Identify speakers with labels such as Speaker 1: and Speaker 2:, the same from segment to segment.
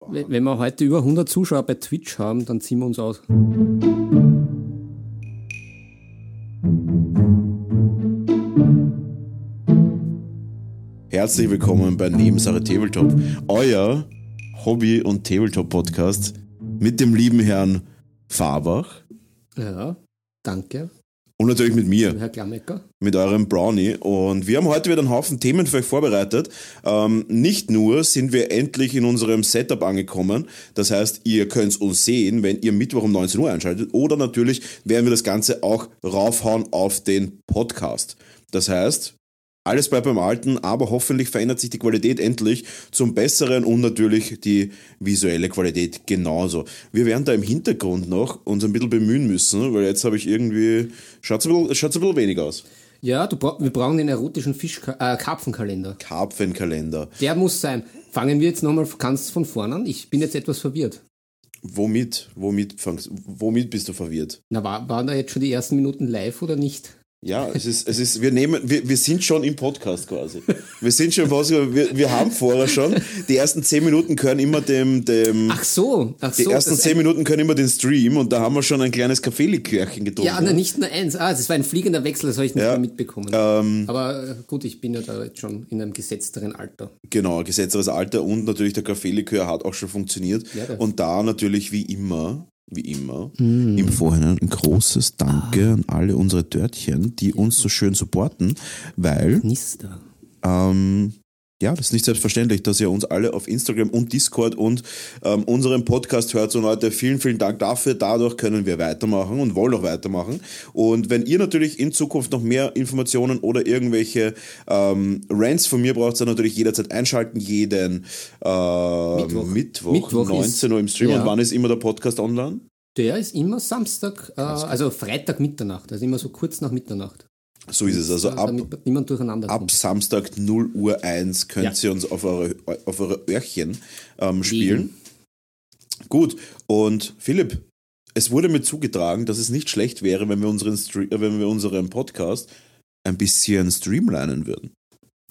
Speaker 1: Wenn wir heute über 100 Zuschauer bei Twitch haben, dann ziehen wir uns aus.
Speaker 2: Herzlich willkommen bei Nebensache Tabletop, euer Hobby- und Tabletop-Podcast mit dem lieben Herrn Fabach
Speaker 1: Ja, danke,
Speaker 2: und natürlich mit mir,
Speaker 1: Herr Klammecker.
Speaker 2: mit eurem Brownie. Und wir haben heute wieder einen Haufen Themen für euch vorbereitet. Ähm, nicht nur sind wir endlich in unserem Setup angekommen, das heißt, ihr könnt uns sehen, wenn ihr Mittwoch um 19 Uhr einschaltet, oder natürlich werden wir das Ganze auch raufhauen auf den Podcast. Das heißt, alles bleibt beim Alten, aber hoffentlich verändert sich die Qualität endlich zum Besseren und natürlich die visuelle Qualität genauso. Wir werden da im Hintergrund noch uns ein bisschen bemühen müssen, weil jetzt habe ich irgendwie, schaut es ein, bisschen- ein bisschen wenig aus.
Speaker 1: Ja, bra wir brauchen den erotischen Fisch äh, Karpfenkalender.
Speaker 2: Karpfenkalender.
Speaker 1: Der muss sein. Fangen wir jetzt nochmal ganz von vorne an. Ich bin jetzt etwas verwirrt.
Speaker 2: Womit, womit, fangst, womit bist du verwirrt?
Speaker 1: Na, war, waren da jetzt schon die ersten Minuten live oder nicht?
Speaker 2: Ja, es ist, es ist, wir nehmen, wir, wir sind schon im Podcast quasi. Wir sind schon, was, wir, wir haben vorher schon, die ersten zehn Minuten gehören immer dem, dem,
Speaker 1: Ach so, ach so.
Speaker 2: die ersten zehn Minuten können immer den Stream und da haben wir schon ein kleines Kaffeelikörchen getrunken.
Speaker 1: Ja, na, nicht nur eins. Ah, das war ein fliegender Wechsel, das habe ich nicht
Speaker 2: Ja,
Speaker 1: mehr mitbekommen.
Speaker 2: ähm,
Speaker 1: Aber äh, gut, ich bin ja da jetzt schon in einem gesetzteren Alter.
Speaker 2: Genau, gesetzteres Alter und natürlich der Kaffeelikör hat auch schon funktioniert.
Speaker 1: Ja,
Speaker 2: und da natürlich wie immer, wie immer, im Vorhinein ein großes Danke an alle unsere Dörtchen, die uns so schön supporten, weil ähm, ja, das ist nicht selbstverständlich, dass ihr uns alle auf Instagram und Discord und ähm, unseren Podcast hört. So Leute, vielen, vielen Dank dafür. Dadurch können wir weitermachen und wollen auch weitermachen. Und wenn ihr natürlich in Zukunft noch mehr Informationen oder irgendwelche ähm, Rants von mir braucht, dann natürlich jederzeit einschalten. Jeden äh,
Speaker 1: Mittwoch.
Speaker 2: Mittwoch,
Speaker 1: Mittwoch
Speaker 2: 19 Uhr im Stream.
Speaker 1: ja.
Speaker 2: Und wann ist immer der Podcast online?
Speaker 1: Der ist immer Samstag, äh, also Freitag Mitternacht, also immer so kurz nach Mitternacht.
Speaker 2: So ist es. Also ab, ab. Samstag 0 Uhr 1 könnt
Speaker 1: Ja.
Speaker 2: ihr uns auf eure, auf eure Öhrchen ähm, spielen. Gut, und Philipp, es wurde mir zugetragen, dass es nicht schlecht wäre, wenn wir unseren, äh, wenn wir unseren Podcast ein bisschen streamlinen würden.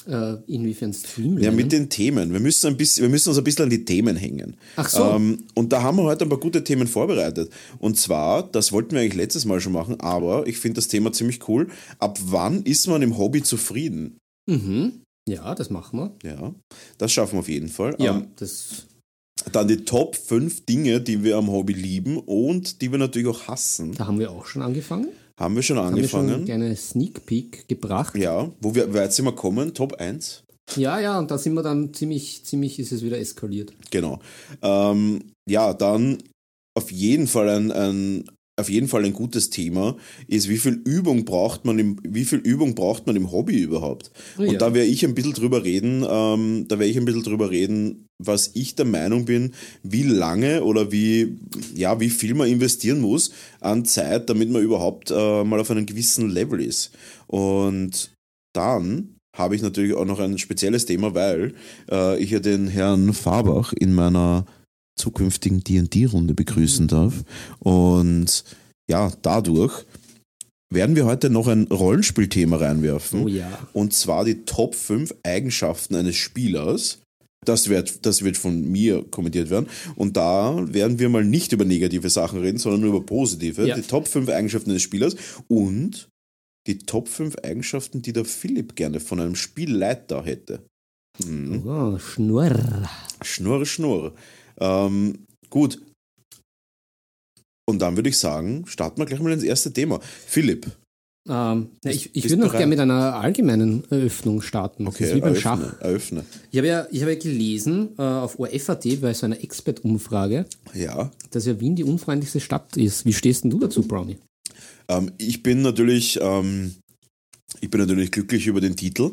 Speaker 1: Äh, inwiefern Streamline?
Speaker 2: Ja, mit den Themen. Wir müssen, ein bisschen, wir müssen uns ein bisschen an die Themen hängen.
Speaker 1: Ach so.
Speaker 2: Ähm, und da haben wir heute ein paar gute Themen vorbereitet. Und zwar, das wollten wir eigentlich letztes Mal schon machen, aber ich finde das Thema ziemlich cool. Ab wann ist man im Hobby zufrieden?
Speaker 1: mhm. Ja, das machen wir.
Speaker 2: Ja, das schaffen wir auf jeden Fall.
Speaker 1: Ja,
Speaker 2: Ähm,
Speaker 1: das.
Speaker 2: dann die Top 5 Dinge, die wir am Hobby lieben und die wir natürlich auch hassen.
Speaker 1: Da haben wir auch schon angefangen.
Speaker 2: Haben wir schon
Speaker 1: Haben wir schon eine
Speaker 2: angefangen.
Speaker 1: Sneak Peek gebracht.
Speaker 2: Ja, wo wir, jetzt sind wir kommen? Top 1?
Speaker 1: Ja, ja, und da sind wir dann ziemlich, ziemlich ist es wieder eskaliert.
Speaker 2: Genau. Ähm, ja, dann auf jeden Fall ein, ein auf jeden Fall ein gutes Thema ist, wie viel Übung braucht man im, wie viel Übung braucht man im Hobby überhaupt?
Speaker 1: Oh
Speaker 2: Und
Speaker 1: ja.
Speaker 2: da werde ich ein bisschen drüber reden, ähm, da werde ich ein bisschen drüber reden, was ich der Meinung bin, wie lange oder wie, ja, wie viel man investieren muss an Zeit, damit man überhaupt äh, mal auf einem gewissen Level ist. Und dann habe ich natürlich auch noch ein spezielles Thema, weil äh, ich ja den Herrn Fabach in meiner zukünftigen D&D-Runde begrüßen darf. Und ja, dadurch werden wir heute noch ein Rollenspielthema reinwerfen.
Speaker 1: Oh ja.
Speaker 2: Und zwar die Top 5 Eigenschaften eines Spielers. Das wird, das wird von mir kommentiert werden. Und da werden wir mal nicht über negative Sachen reden, sondern nur über positive.
Speaker 1: Ja.
Speaker 2: Die Top 5 Eigenschaften eines Spielers und die Top 5 Eigenschaften, die der Philipp gerne von einem Spielleiter hätte. Mhm.
Speaker 1: Oh, Schnurr.
Speaker 2: Schnurr, Schnurr. Ähm, gut. Und dann würde ich sagen, starten wir gleich mal ins erste Thema. Philipp.
Speaker 1: Ähm, na, ich ich würde noch gerne mit einer allgemeinen Eröffnung starten.
Speaker 2: Okay,
Speaker 1: wie beim
Speaker 2: eröffne,
Speaker 1: Schach.
Speaker 2: eröffne.
Speaker 1: Ich habe ja, ich habe ja gelesen äh, auf ORF.at bei so einer Expert-Umfrage,
Speaker 2: Ja.
Speaker 1: dass ja Wien die unfreundlichste Stadt ist. Wie stehst denn du dazu, Brownie?
Speaker 2: Ähm, ich bin natürlich, ähm, ich bin natürlich glücklich über den Titel.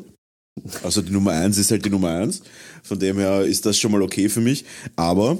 Speaker 2: Also die Nummer 1 ist halt die Nummer 1. Von dem her ist das schon mal okay für mich. Aber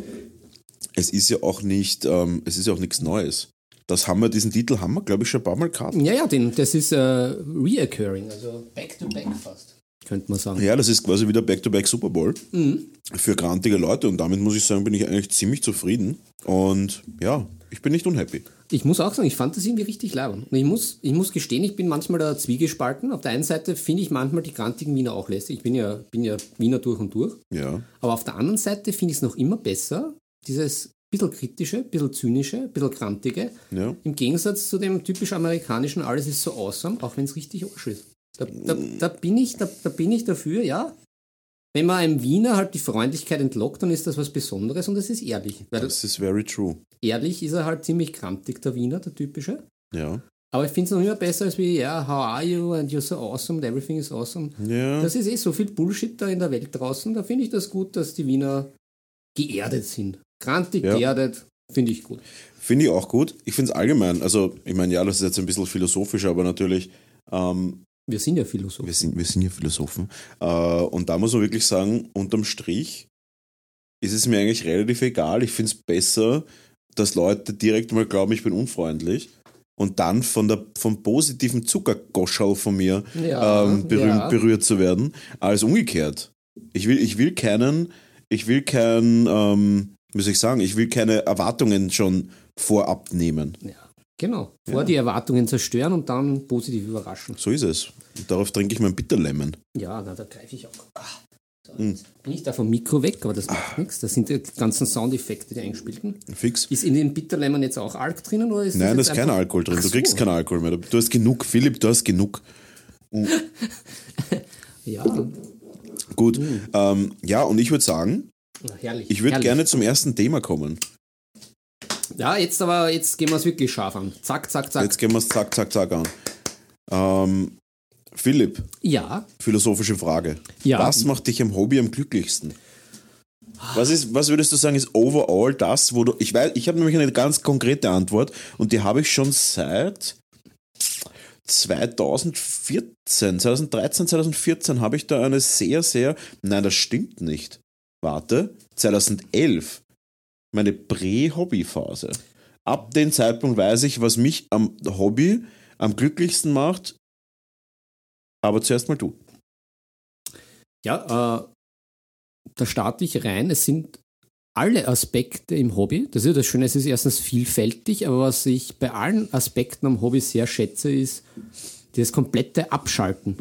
Speaker 2: es ist ja auch nicht, ähm, es ist ja auch nichts Neues. Das haben wir, diesen Titel haben wir, glaube ich, schon ein paar Mal gehabt.
Speaker 1: Ja, ja, den, das ist äh, reoccurring, also back to back fast. Könnte man sagen.
Speaker 2: Ja, das ist quasi wieder Back-to-Back Super Bowl
Speaker 1: Mhm.
Speaker 2: für grantige Leute und damit muss ich sagen, bin ich eigentlich ziemlich zufrieden und ja, ich bin nicht unhappy.
Speaker 1: Ich muss auch sagen, ich fand das irgendwie richtig leibend. Und ich muss, ich muss gestehen, ich bin manchmal da zwiegespalten. Auf der einen Seite finde ich manchmal die grantigen Wiener auch lästig. Ich bin ja, bin ja Wiener durch und durch.
Speaker 2: Ja,
Speaker 1: Aber auf der anderen Seite finde ich es noch immer besser, dieses bisschen kritische, bisschen zynische, bisschen grantige.
Speaker 2: ja.
Speaker 1: Im Gegensatz zu dem typisch amerikanischen, alles ist so awesome, auch wenn es richtig Arsch ist. Da, da, da, bin ich, da, da bin ich dafür, ja. Wenn man einem Wiener halt die Freundlichkeit entlockt, dann ist das was Besonderes und es ist ehrlich.
Speaker 2: Das ist very true.
Speaker 1: ehrlich ist er halt ziemlich krantig, der Wiener, der typische.
Speaker 2: Ja.
Speaker 1: Aber ich finde es noch immer besser als wie, ja, how are you and you're so awesome and everything is awesome.
Speaker 2: Ja.
Speaker 1: Das ist eh so viel Bullshit da in der Welt draußen. Da finde ich das gut, dass die Wiener geerdet sind. Grantig,
Speaker 2: Ja.
Speaker 1: geerdet, finde ich gut.
Speaker 2: Finde ich auch gut. Ich finde es allgemein, also ich meine, ja, das ist jetzt ein bisschen philosophisch, aber natürlich, ähm,
Speaker 1: Wir sind ja Philosophen.
Speaker 2: wir, sind, wir sind ja Philosophen. Äh, und da muss man wirklich sagen, unterm Strich ist es mir eigentlich relativ egal. Ich finde es besser, dass Leute direkt mal glauben, ich bin unfreundlich und dann von der, vom positiven Zuckergoschal von mir
Speaker 1: Ja,
Speaker 2: ähm, berühmt,
Speaker 1: ja.
Speaker 2: berührt zu werden, als umgekehrt. Ich will, ich will keinen, ich will kein, ähm, soll ich sagen, ich will keine Erwartungen schon vorab nehmen.
Speaker 1: Ja, genau. Vor die Erwartungen zerstören und dann positiv überraschen.
Speaker 2: So ist es. Und darauf trinke ich mein Bitterlemon.
Speaker 1: Ja, na, da greife ich auch. Ah, so, jetzt bin ich da vom Mikro weg, aber das macht nichts. Das sind die ganzen Soundeffekte, die eingespielten.
Speaker 2: Fix.
Speaker 1: Ist in den Bitterlemon jetzt auch Alk drinnen? Oder ist
Speaker 2: Nein, da ist kein Alkohol drin.
Speaker 1: Ach
Speaker 2: Du
Speaker 1: so.
Speaker 2: kriegst keinen Alkohol mehr. Du hast genug. Philipp, du hast genug.
Speaker 1: Ja,
Speaker 2: Gut. Ähm, ja, und ich würde sagen,
Speaker 1: na, herrlich.
Speaker 2: ich würde gerne zum ersten Thema kommen.
Speaker 1: Ja, jetzt aber, jetzt gehen wir es wirklich scharf an. Zack, zack, zack.
Speaker 2: Jetzt gehen wir es zack, zack, zack an. Ähm, Philipp,
Speaker 1: Ja,
Speaker 2: philosophische Frage.
Speaker 1: Ja.
Speaker 2: Was macht dich am Hobby am glücklichsten? Was, ist, was würdest du sagen, ist overall das, wo du. Ich weiß, ich habe nämlich eine ganz konkrete Antwort und die habe ich schon seit 2014, 2013, 2014 habe ich da eine sehr, sehr. Nein, das stimmt nicht. Warte, 2011. Meine Prä-Hobby-Phase. Ab dem Zeitpunkt weiß ich, was mich am Hobby am glücklichsten macht. Aber zuerst mal du.
Speaker 1: ja, äh, da starte ich rein. Es sind alle Aspekte im Hobby. Das ist ja das Schöne, es ist erstens vielfältig, aber was ich bei allen Aspekten am Hobby sehr schätze, ist das komplette Abschalten.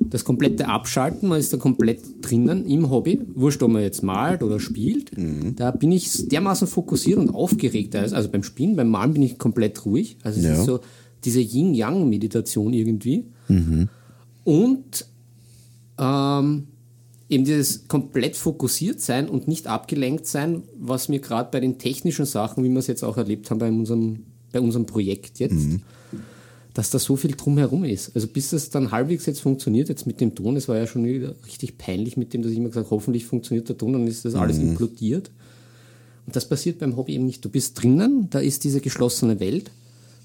Speaker 1: Das komplette Abschalten, man ist da komplett drinnen im Hobby. Wurscht, ob man jetzt malt oder spielt. Da bin ich dermaßen fokussiert und aufgeregt. Also beim Spielen, beim Malen bin ich komplett ruhig. Also es
Speaker 2: Ja.
Speaker 1: ist so diese Yin-Yang-Meditation irgendwie. Und ähm, eben dieses komplett fokussiert sein und nicht abgelenkt sein, was mir gerade bei den technischen Sachen, wie wir es jetzt auch erlebt haben bei unserem, bei unserem Projekt jetzt, dass da so viel drumherum ist. Also bis es dann halbwegs jetzt funktioniert, jetzt mit dem Ton, es war ja schon wieder richtig peinlich mit dem, dass ich immer gesagt habe, hoffentlich funktioniert der Ton, dann ist das alles implodiert. Und das passiert beim Hobby eben nicht. Du bist drinnen, da ist diese geschlossene Welt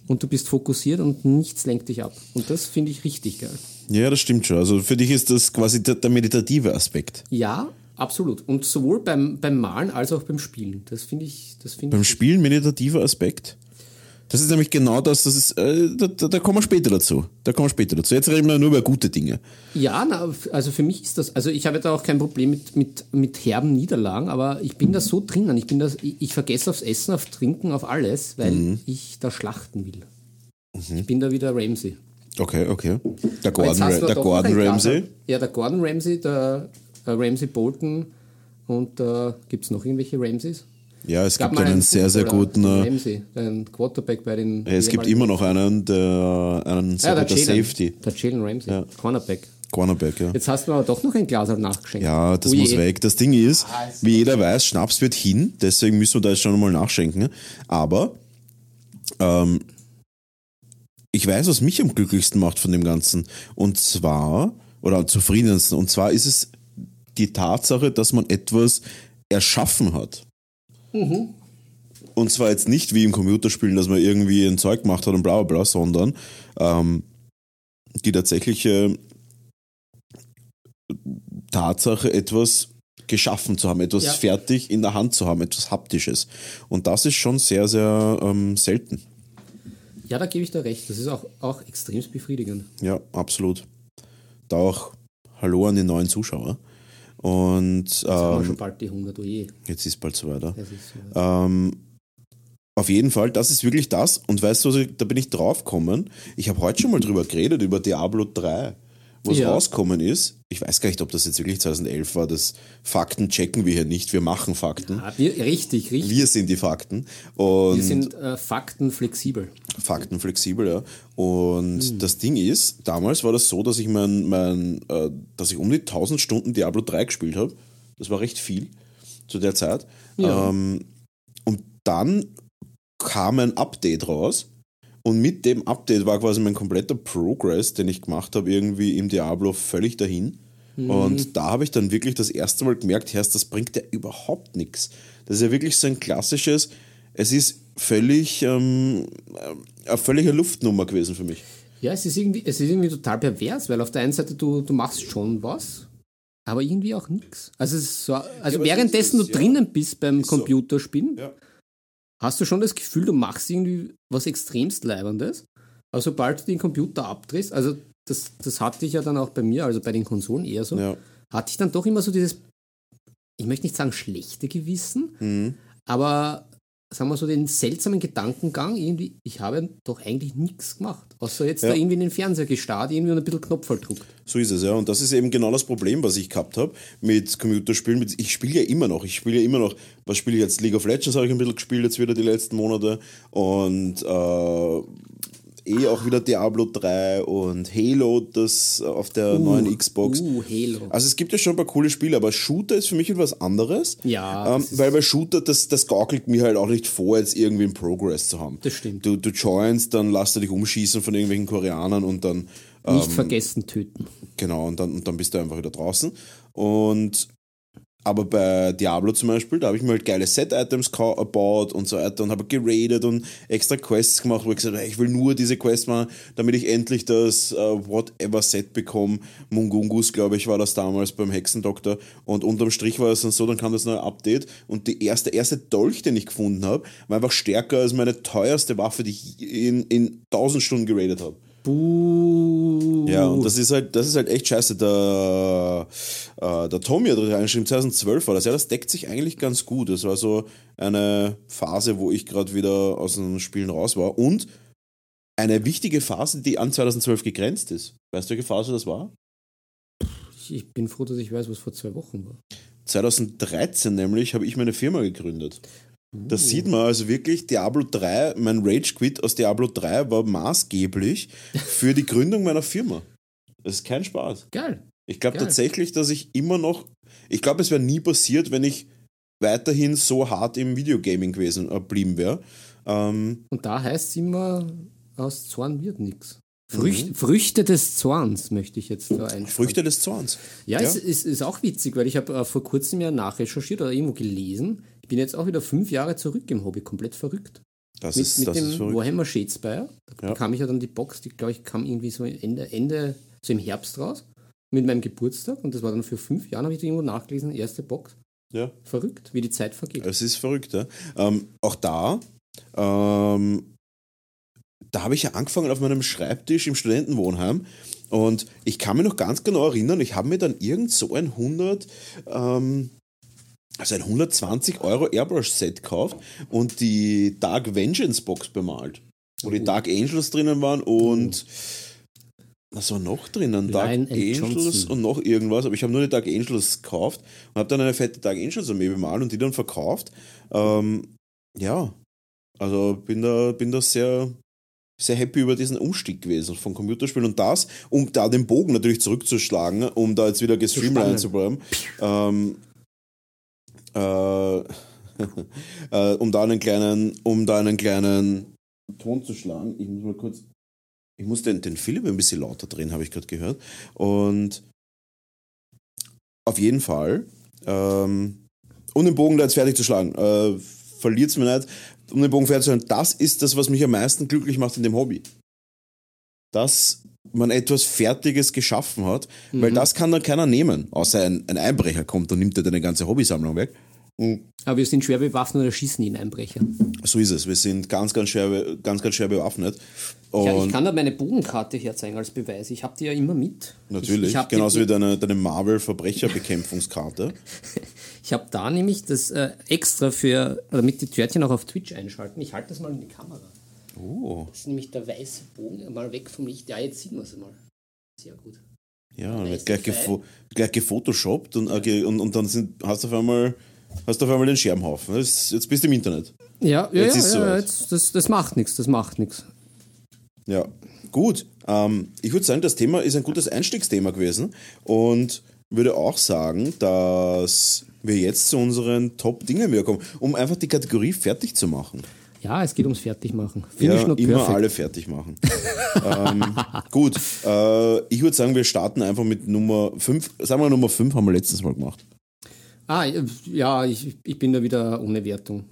Speaker 1: und du bist fokussiert und nichts lenkt dich ab. Und das finde ich richtig geil.
Speaker 2: Ja, das stimmt schon. Also für dich ist das quasi der, der meditative Aspekt.
Speaker 1: Ja, absolut. Und sowohl beim, beim Malen als auch beim Spielen. Das finde ich, das finde
Speaker 2: Beim
Speaker 1: ich.
Speaker 2: Spielen meditativer Aspekt. Das ist nämlich genau das, das ist, äh, da, da, da kommen wir später dazu. Da kommen wir später dazu. Jetzt reden wir nur über gute Dinge.
Speaker 1: Ja, na, also für mich ist das, also ich habe da auch kein Problem mit, mit, mit herben Niederlagen, aber ich bin da so drinnen. Ich bin das, ich, ich vergesse aufs Essen, auf Trinken, auf alles, weil ich da schlachten will. Ich bin da wieder Ramsey.
Speaker 2: Okay, okay. Der Gordon, Ra der Gordon Ramsay.
Speaker 1: Ja, der Gordon Ramsay, der äh, Ramsay Bolton und äh, gibt es noch irgendwelche Ramsays?
Speaker 2: Ja, es
Speaker 1: gab
Speaker 2: gibt
Speaker 1: mal
Speaker 2: einen sehr, sehr guten.
Speaker 1: den
Speaker 2: Äh,
Speaker 1: Ramsey, ein Quarterback bei den.
Speaker 2: es gibt immer noch einen, der einen sehr
Speaker 1: ja, der
Speaker 2: guter
Speaker 1: Jalen,
Speaker 2: Safety.
Speaker 1: Der Jalen Ramsey,
Speaker 2: Ja.
Speaker 1: Cornerback.
Speaker 2: Cornerback, ja.
Speaker 1: Jetzt hast du aber doch noch ein Glas nachgeschenkt.
Speaker 2: Ja, das
Speaker 1: Ui.
Speaker 2: muss weg. Das Ding ist,
Speaker 1: Ah, ist
Speaker 2: wie jeder weiß, Schnaps wird hin, deswegen müssen wir da jetzt schon mal nachschenken. Aber ähm, ich weiß, was mich am glücklichsten macht von dem Ganzen. Und zwar, oder am zufriedensten, und zwar ist es die Tatsache, dass man etwas erschaffen hat. Und zwar jetzt nicht wie im Computerspielen, dass man irgendwie ein Zeug gemacht hat und bla bla bla, sondern ähm, die tatsächliche Tatsache, etwas geschaffen zu haben, etwas
Speaker 1: Ja.
Speaker 2: fertig in der Hand zu haben, etwas Haptisches. Und das ist schon sehr, sehr ähm, selten.
Speaker 1: Ja, da gebe ich dir recht. Das ist auch, auch extrem befriedigend.
Speaker 2: Ja, absolut. Da auch Hallo an die neuen Zuschauer. Und
Speaker 1: Jetzt haben wir
Speaker 2: ähm,
Speaker 1: schon bald die 100 Oje.
Speaker 2: jetzt ist bald so weiter.
Speaker 1: Das ist, äh,
Speaker 2: Ähm, auf jeden Fall, das ist wirklich das. Und weißt du, da bin ich draufgekommen. Ich habe heute schon mal drüber geredet, über Diablo 3, wo es
Speaker 1: Ja.
Speaker 2: rausgekommen ist. Ich weiß gar nicht, ob das jetzt wirklich 2011 war. Das Fakten checken wir hier nicht. Wir machen Fakten.
Speaker 1: ah, wir, richtig, richtig.
Speaker 2: Wir sind die Fakten. Und
Speaker 1: Wir sind äh, faktenflexibel.
Speaker 2: faktenflexibel, ja. Und das Ding ist, damals war das so, dass ich mein, mein äh, dass ich um die 1000 Stunden Diablo 3 gespielt habe. Das war recht viel zu der Zeit.
Speaker 1: Ja.
Speaker 2: Ähm, und dann kam ein Update raus. Und mit dem Update war quasi mein kompletter Progress, den ich gemacht habe, irgendwie im Diablo völlig dahin. Und da habe ich dann wirklich das erste Mal gemerkt, Herr, das bringt ja überhaupt nichts. Das ist ja wirklich so ein klassisches, es ist völlig, ähm, äh, eine völlige Luftnummer gewesen für mich.
Speaker 1: Ja, es ist irgendwie, es ist irgendwie total pervers, weil auf der einen Seite du, du machst schon was, aber irgendwie auch nichts. Also, es ist so, also
Speaker 2: so
Speaker 1: währenddessen
Speaker 2: ist es,
Speaker 1: du
Speaker 2: ja.
Speaker 1: drinnen bist beim
Speaker 2: so.
Speaker 1: Computerspielen,
Speaker 2: Ja.
Speaker 1: Hast du schon das Gefühl, du machst irgendwie was extremst Leibendes. Aber sobald du den Computer abdrehst, also das, das hatte ich ja dann auch bei mir, also bei den Konsolen eher so,
Speaker 2: Ja.
Speaker 1: hatte ich dann doch immer so dieses, ich möchte nicht sagen schlechte Gewissen,
Speaker 2: Mhm.
Speaker 1: aber sagen wir so den seltsamen Gedankengang, irgendwie, ich habe doch eigentlich nichts gemacht, außer jetzt
Speaker 2: Ja.
Speaker 1: da irgendwie in den Fernseher gestarrt, irgendwie und ein bisschen Knopf gedruckt.
Speaker 2: So ist es, ja. Und das ist eben genau das Problem, was ich gehabt habe mit Computerspielen. Mit, ich spiele ja immer noch. Ich spiele ja immer noch. Was spiele ich jetzt? League of Legends habe ich ein bisschen gespielt, jetzt wieder die letzten Monate. Und äh, eh auch wieder Diablo 3 und Halo, das auf der neuen Xbox.
Speaker 1: Uh, Halo.
Speaker 2: Also es gibt ja schon ein paar coole Spiele, aber Shooter ist für mich etwas anderes.
Speaker 1: Ja,
Speaker 2: Ähm, weil bei Shooter, das, das gaukelt mir halt auch nicht vor, jetzt irgendwie einen Progress zu haben.
Speaker 1: Das stimmt.
Speaker 2: Du, du joinst, dann lässt du dich umschießen von irgendwelchen Koreanern und dann
Speaker 1: Nicht
Speaker 2: ähm,
Speaker 1: vergessen töten.
Speaker 2: Genau, und dann, und dann bist du einfach wieder draußen. Und aber bei Diablo zum Beispiel, da habe ich mir halt geile Set-Items gebaut und so weiter und habe geradet und extra Quests gemacht, wo ich gesagt habe, ich will nur diese Quest machen, damit ich endlich das äh, Whatever-Set bekomme. Mungungus, glaube ich, war das damals beim Hexendoktor. Und unterm Strich war es dann so, dann kam das neue Update und die erste, erste Dolch, den ich gefunden habe, war einfach stärker als meine teuerste Waffe, die ich in, in 1000 Stunden geradet habe.
Speaker 1: Buh.
Speaker 2: Ja, und das ist halt, das ist halt echt scheiße. Der, äh, der Tommy hat reingeschrieben, 2012 war das. Ja, das deckt sich eigentlich ganz gut. Das war so eine Phase, wo ich gerade wieder aus den Spielen raus war. Und eine wichtige Phase, die an 2012 gegrenzt ist. Weißt du, welche Phase das war?
Speaker 1: Ich- Ich bin froh, dass ich weiß, was vor zwei Wochen war.
Speaker 2: 2013 nämlich habe ich meine Firma gegründet. Das sieht man also wirklich, Diablo 3, mein Rage Quit aus Diablo 3 war maßgeblich für die Gründung meiner Firma. Das ist kein Spaß.
Speaker 1: Geil.
Speaker 2: Ich glaube tatsächlich, dass ich immer noch, ich glaube, es wäre nie passiert, wenn ich weiterhin so hart im Videogaming gewesen äh, blieben wäre. Ähm,
Speaker 1: Und da heißt es immer, aus Zorn wird nichts.
Speaker 2: Mhm.
Speaker 1: Frücht, Früchte des Zorns möchte ich jetzt da einstellen.
Speaker 2: Früchte des Zorns.
Speaker 1: Ja,
Speaker 2: Ja.
Speaker 1: Es ist, ist auch witzig, weil ich habe äh, vor kurzem ja nachrecherchiert oder irgendwo gelesen. Bin jetzt auch wieder fünf Jahre zurück im Hobby, komplett verrückt.
Speaker 2: Das
Speaker 1: Mit,
Speaker 2: ist,
Speaker 1: mit
Speaker 2: das
Speaker 1: dem
Speaker 2: ist verrückt.
Speaker 1: Warhammer Shadespire. Da
Speaker 2: Ja.
Speaker 1: bekam ich ja dann die Box, die glaube ich kam irgendwie so Ende, Ende, so im Herbst raus. Mit meinem Geburtstag. Und das war dann für fünf Jahre, habe ich da irgendwo nachgelesen, erste Box.
Speaker 2: Ja.
Speaker 1: Verrückt, wie die Zeit vergeht.
Speaker 2: Es ist verrückt, ja. Ähm, auch da, ähm, da habe ich ja angefangen auf meinem Schreibtisch im Studentenwohnheim und ich kann mich noch ganz genau erinnern, ich habe mir dann irgend so ein 100, ähm, also ein 120 Euro Airbrush-Set gekauft und die Dark Vengeance Box bemalt, wo die
Speaker 1: Oh.
Speaker 2: Dark Angels drinnen waren und was war noch drinnen? Dark
Speaker 1: Lionel
Speaker 2: Angels
Speaker 1: Johnson.
Speaker 2: und noch irgendwas, aber ich habe nur die Dark Angels gekauft und habe dann eine fette Dark Angels Armee bemalt und die dann verkauft. Ähm, ja, also bin da, bin da sehr, sehr happy über diesen Umstieg gewesen von Computerspielen und das, um da den Bogen natürlich zurückzuschlagen, um da jetzt wieder gestreamlined zu bleiben. Ähm, äh, äh, um da einen kleinen, um da einen kleinen Ton zu schlagen. Ich muss mal kurz, ich muss den, den Philipp ein bisschen lauter drehen, habe ich gerade gehört. Und auf jeden Fall, ähm, um den Bogen da jetzt fertig zu schlagen, äh, verliert es mir nicht, um den Bogen fertig zu schlagen, das ist das, was mich am meisten glücklich macht in dem Hobby. Dass man etwas Fertiges geschaffen hat, weil
Speaker 1: Mhm.
Speaker 2: das kann dann keiner nehmen, außer ein, ein Einbrecher kommt und nimmt dir deine ganze Hobbysammlung weg.
Speaker 1: Aber wir sind schwer bewaffnet oder schießen ihn Einbrecher.
Speaker 2: So ist es. Wir sind ganz, ganz schwer, ganz, ganz schwer bewaffnet. Und
Speaker 1: Ja, ich kann da meine Bogenkarte herzeigen als Beweis. Ich habe die ja immer mit.
Speaker 2: natürlich,
Speaker 1: Ich, ich habe
Speaker 2: genauso wie deine, deine Marvel-Verbrecherbekämpfungskarte.
Speaker 1: ich hab da nämlich das äh, extra für, damit die Törtchen auch auf Twitch einschalten. Ich halte das mal in die Kamera.
Speaker 2: Oh,
Speaker 1: Das ist nämlich der weiße Bogen. Mal weg vom Licht. Ja, jetzt sieht man es mal. Sehr gut.
Speaker 2: ja, gleich, gefo gleich gefotoshoppt und, äh, ge- und, und dann sind, hast du auf einmal hast du auf einmal den Scherbenhaufen. Das, jetzt bist du im Internet.
Speaker 1: Ja, ja,
Speaker 2: Jetzt
Speaker 1: ja,
Speaker 2: ist
Speaker 1: ja jetzt, das, das macht nichts, das macht nichts.
Speaker 2: Ja, gut. Ähm, ich würde sagen, das Thema ist ein gutes Einstiegsthema gewesen und würde auch sagen, dass wir jetzt zu unseren Top-Dingen wieder kommen, um einfach die Kategorie fertig zu machen.
Speaker 1: Ja, es geht ums Fertigmachen. Finish
Speaker 2: Ja,
Speaker 1: not
Speaker 2: immer
Speaker 1: perfect.
Speaker 2: alle fertig machen. ähm, gut, äh, ich würde sagen, wir starten einfach mit Nummer 5. Sagen wir Nummer 5 haben wir letztes Mal gemacht.
Speaker 1: Ah, ja, ich, ich bin da wieder ohne Wertung.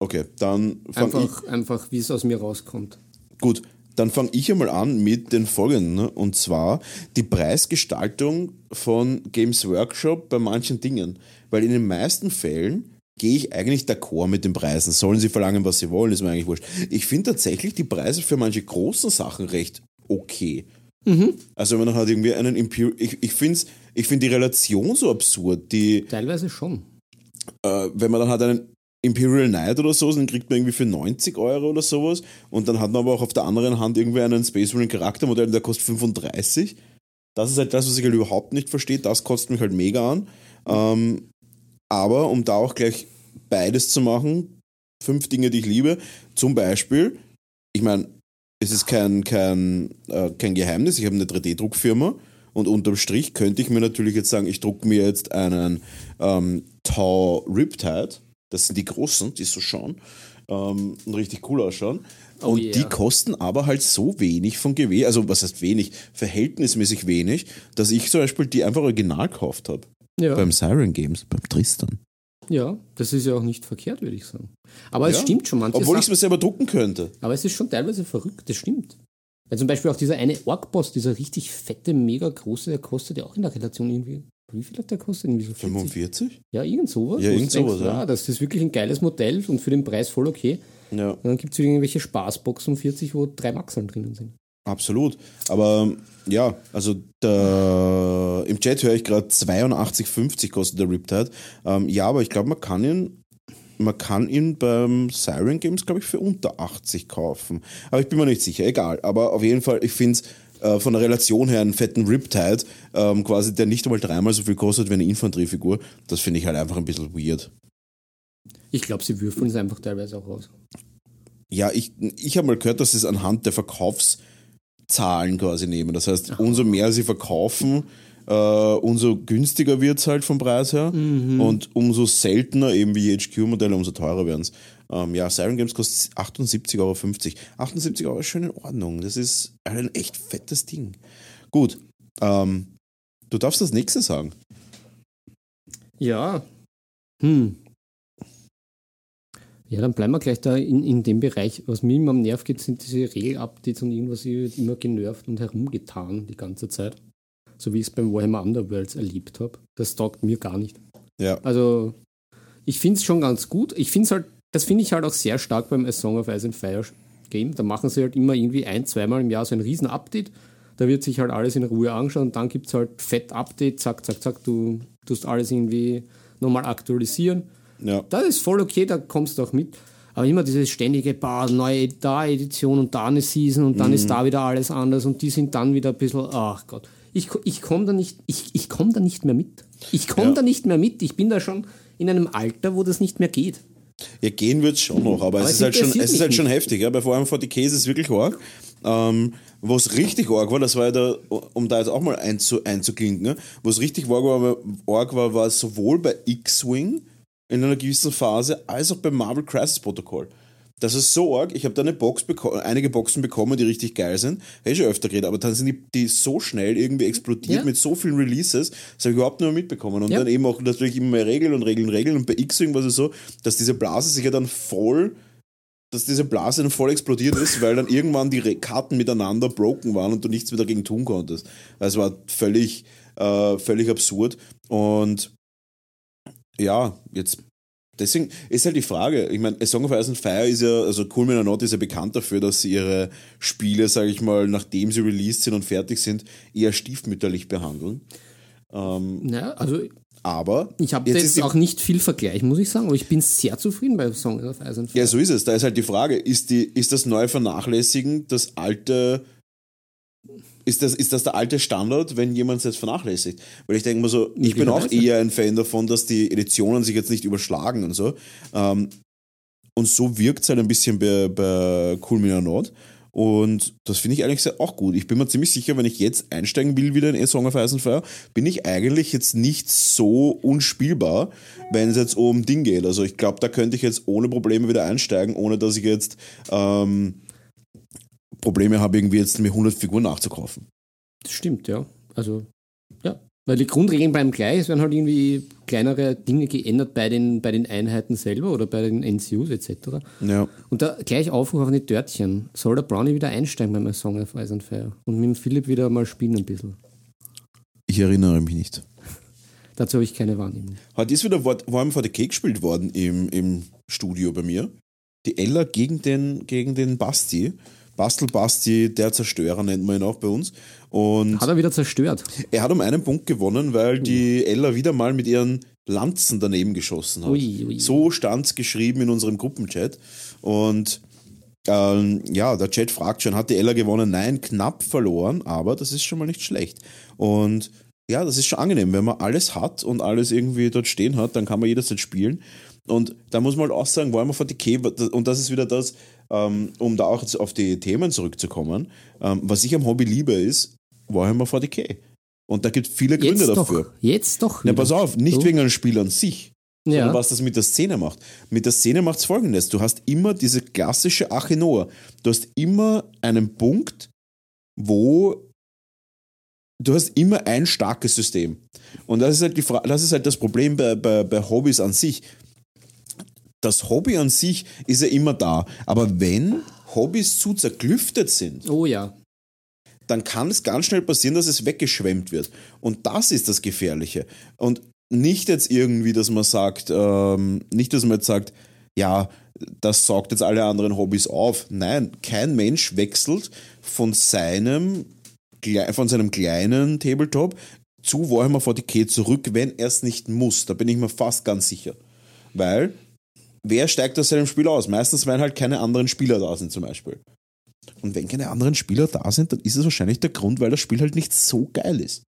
Speaker 2: Okay, dann fange ich,
Speaker 1: Einfach, einfach wie es aus mir rauskommt.
Speaker 2: gut, dann fange ich einmal an mit den folgenden, ne? und zwar die Preisgestaltung von Games Workshop bei manchen Dingen. Weil in den meisten Fällen gehe ich eigentlich d'accord mit den Preisen. Sollen sie verlangen, was sie wollen, ist mir eigentlich wurscht. Ich finde tatsächlich die Preise für manche großen Sachen recht okay. Also wenn man hat irgendwie einen Imperial, ich, ich finde ich find die Relation so absurd, die,
Speaker 1: Teilweise schon.
Speaker 2: äh, wenn man dann hat einen Imperial Knight oder so, dann kriegt man irgendwie für 90 Euro oder sowas und dann hat man aber auch auf der anderen Hand irgendwie einen Space Marine Charaktermodell, der kostet 35. Das ist halt das, was ich halt überhaupt nicht verstehe. Das kostet mich halt mega an. Ähm, aber um da auch gleich beides zu machen, fünf Dinge, die ich liebe. Zum Beispiel, ich meine, es ist kein, kein, äh, kein Geheimnis, ich habe eine 3D-Druckfirma und unterm Strich könnte ich mir natürlich jetzt sagen, ich drucke mir jetzt einen ähm, Tau Riptide, das sind die großen, die so schauen ähm, und richtig cool ausschauen.
Speaker 1: Oh
Speaker 2: und
Speaker 1: yeah.
Speaker 2: die kosten aber halt so wenig von GW, also was heißt wenig, verhältnismäßig wenig, dass ich zum Beispiel die einfach original gekauft habe.
Speaker 1: Ja.
Speaker 2: Beim Siren Games, beim Tristan.
Speaker 1: ja, das ist ja auch nicht verkehrt, würde ich sagen. Aber es
Speaker 2: Ja.
Speaker 1: stimmt schon, manche
Speaker 2: Obwohl ich es mir selber drucken könnte.
Speaker 1: aber es ist schon teilweise verrückt, das stimmt. Weil zum Beispiel auch dieser eine Ork-Boss, dieser richtig fette, mega große, der kostet ja auch in der Relation irgendwie. Wie viel hat der kostet? Irgendwie so 40?
Speaker 2: 45?
Speaker 1: Ja, irgend sowas.
Speaker 2: Ja, irgend
Speaker 1: denkst,
Speaker 2: sowas, ja.
Speaker 1: ah, Das ist wirklich ein geiles Modell und für den Preis voll okay.
Speaker 2: Ja.
Speaker 1: Und dann gibt es irgendwelche Spaßboxen um 40, wo drei Maxeln drinnen sind.
Speaker 2: Absolut. Aber ja, also der, im Chat höre ich gerade 82,50 kostet der Riptide. Ähm, ja, aber ich glaube, man kann ihn, man kann ihn beim Siren Games, glaube ich, für unter 80 kaufen. Aber ich bin mir nicht sicher, egal. Aber auf jeden Fall, ich finde es äh, von der Relation her einen fetten Riptide, ähm, quasi, der nicht einmal dreimal so viel kostet wie eine Infanteriefigur. Das finde ich halt einfach ein bisschen weird.
Speaker 1: Ich glaube, sie würfeln es einfach teilweise auch aus.
Speaker 2: Ja, ich, ich habe mal gehört, dass es anhand der Verkaufszahlen quasi nehmen. Das heißt, umso mehr sie verkaufen, äh, umso günstiger wird es halt vom Preis her. Und umso seltener, eben wie HQ-Modelle, umso teurer werden es. Ähm, ja, Siren Games kostet 78,50 Euro. 78 Euro ist schon in Ordnung. Das ist ein echt fettes Ding. Gut. Ähm, du darfst das nächste sagen.
Speaker 1: Ja. Hm. Ja, dann bleiben wir gleich da in, in dem Bereich. Was mir immer am Nerv geht, sind diese Regel-Updates und irgendwas wird immer genervt und herumgetan die ganze Zeit. So wie ich es beim Warhammer Underworlds erlebt habe. Das taugt mir gar nicht.
Speaker 2: Ja.
Speaker 1: Also, ich finde es schon ganz gut. Ich finde es halt, das finde ich halt auch sehr stark beim A Song of Ice and Fire Game. Da machen sie halt immer irgendwie ein, zweimal im Jahr so ein riesen Update. Da wird sich halt alles in Ruhe angeschaut und dann gibt es halt fett Update, zack, zack, zack, du tust alles irgendwie nochmal aktualisieren.
Speaker 2: Ja.
Speaker 1: Das ist voll okay, da kommst du auch mit. Aber immer dieses ständige, bah, neue da Edition und da eine Season und dann
Speaker 2: Mhm.
Speaker 1: ist da wieder alles anders und die sind dann wieder ein bisschen, ach Gott. Ich, ich komme da, nicht- ich, ich komm da nicht mehr mit. Ich komme
Speaker 2: Ja.
Speaker 1: da nicht mehr mit. Ich bin da schon in einem Alter, wo das nicht mehr geht.
Speaker 2: Ja, gehen wird es schon noch, aber,
Speaker 1: Aber
Speaker 2: es ist halt schon, es ist halt schon
Speaker 1: nicht.
Speaker 2: heftig. Ja? Bei vor allem 40k ist es wirklich arg. Ähm, wo es richtig arg war, das war ja da, um da jetzt auch mal einzu, einzuklinken, ne? wo es richtig arg war, arg war, war sowohl bei X-Wing in einer gewissen Phase, als auch beim Marvel Crisis Protocol. Das ist so arg. Ich habe da eine Box einige Boxen bekommen, die richtig geil sind. Hätte ich schon öfter geredet, aber dann sind die, die so schnell irgendwie explodiert
Speaker 1: Ja.
Speaker 2: mit so vielen Releases, das habe ich überhaupt nicht mehr mitbekommen. Und
Speaker 1: Ja.
Speaker 2: dann eben auch natürlich immer mehr Regeln und Regeln, Regeln. Und bei X-Wing war es so, dass diese Blase sich ja dann voll, dass diese Blase dann voll explodiert ist, weil dann irgendwann die Karten miteinander broken waren und du nichts mehr dagegen tun konntest. Es war völlig, äh, völlig absurd. Und ja, jetzt Deswegen ist halt die Frage, ich meine, A Song of Ice and Fire ist ja, also Cool Miner Not ist ja bekannt dafür, dass sie ihre Spiele, sage ich mal, nachdem sie released sind und fertig sind, eher stiefmütterlich behandeln.
Speaker 1: Ähm, ja, also
Speaker 2: aber
Speaker 1: ich habe jetzt, jetzt auch nicht viel Vergleich, muss ich sagen, aber ich bin sehr zufrieden bei Song of Ice and Fire.
Speaker 2: Ja, so ist es. Da ist halt die Frage, ist, die, ist das neue Vernachlässigen das alte ist das, ist das der alte Standard, wenn jemand es jetzt vernachlässigt? Weil ich denke mal so, ich bin auch eher ein Fan davon, dass die Editionen sich jetzt nicht überschlagen und so. Ähm, und so wirkt es halt ein bisschen bei, bei Cool Nord. Und das finde ich eigentlich auch gut. Ich bin mir ziemlich sicher, wenn ich jetzt einsteigen will wieder in A Song of Ice and Fire, bin ich eigentlich jetzt nicht so unspielbar, wenn es jetzt um Ding geht. Also ich glaube, da könnte ich jetzt ohne Probleme wieder einsteigen, ohne dass ich jetzt ähm, Probleme habe, irgendwie jetzt mir 100 Figuren nachzukaufen.
Speaker 1: Das stimmt, ja. Also, ja. Weil die Grundregeln bleiben gleich, es werden halt irgendwie kleinere Dinge geändert bei den, bei den Einheiten selber oder bei den NCUs etc.
Speaker 2: Ja.
Speaker 1: Und da gleich Aufruf auf die Törtchen. Soll der Brownie wieder einsteigen beim Song of Ice and Fire und mit dem Philipp wieder mal spielen ein bisschen?
Speaker 2: Ich erinnere mich nicht.
Speaker 1: Dazu habe ich keine Wahrnehmung.
Speaker 2: Heute ist wieder Warm for the Cake gespielt worden im, im Studio bei mir. Die Ella gegen den, gegen den Basti. Bastelbasti, der Zerstörer nennt man ihn auch bei uns. Und
Speaker 1: hat er wieder zerstört?
Speaker 2: Er hat um einen Punkt gewonnen, weil die Ella wieder mal mit ihren Lanzen daneben geschossen hat. Ui, ui. So stand es geschrieben in unserem Gruppenchat. Und ähm, ja, der Chat fragt schon, hat die Ella gewonnen? Nein, knapp verloren, aber das ist schon mal nicht schlecht. Und ja, das ist schon angenehm, wenn man alles hat und alles irgendwie dort stehen hat, dann kann man jederzeit spielen. Und da muss man halt auch sagen, Warhammer 40k, und das ist wieder das, um da auch auf die Themen zurückzukommen, ähm, was ich am Hobby liebe, ist Warhammer 40k. Und da gibt es viele Gründe
Speaker 1: jetzt
Speaker 2: dafür.
Speaker 1: Doch. Jetzt doch.
Speaker 2: Na, pass auf, nicht so. wegen einem Spiel an sich, ja. sondern was das mit der Szene macht. Mit der Szene macht es folgendes: Du hast immer diese klassische Achenoa. Du hast immer einen Punkt, wo du hast immer ein starkes System. Und das ist halt, die das, ist halt das Problem bei, bei, bei Hobbys an sich das Hobby an sich ist ja immer da. Aber wenn Hobbys zu zerklüftet sind,
Speaker 1: oh ja.
Speaker 2: dann kann es ganz schnell passieren, dass es weggeschwemmt wird. Und das ist das Gefährliche. Und nicht jetzt irgendwie, dass man sagt, ähm, nicht, dass man jetzt sagt, ja, das saugt jetzt alle anderen Hobbys auf. Nein, kein Mensch wechselt von seinem, von seinem kleinen Tabletop zu Warhammer 40k zurück, wenn er es nicht muss. Da bin ich mir fast ganz sicher. Weil wer steigt aus seinem Spiel aus? Meistens, wenn halt keine anderen Spieler da sind, zum Beispiel. Und wenn keine anderen Spieler da sind, dann ist es wahrscheinlich der Grund, weil das Spiel halt nicht so geil ist.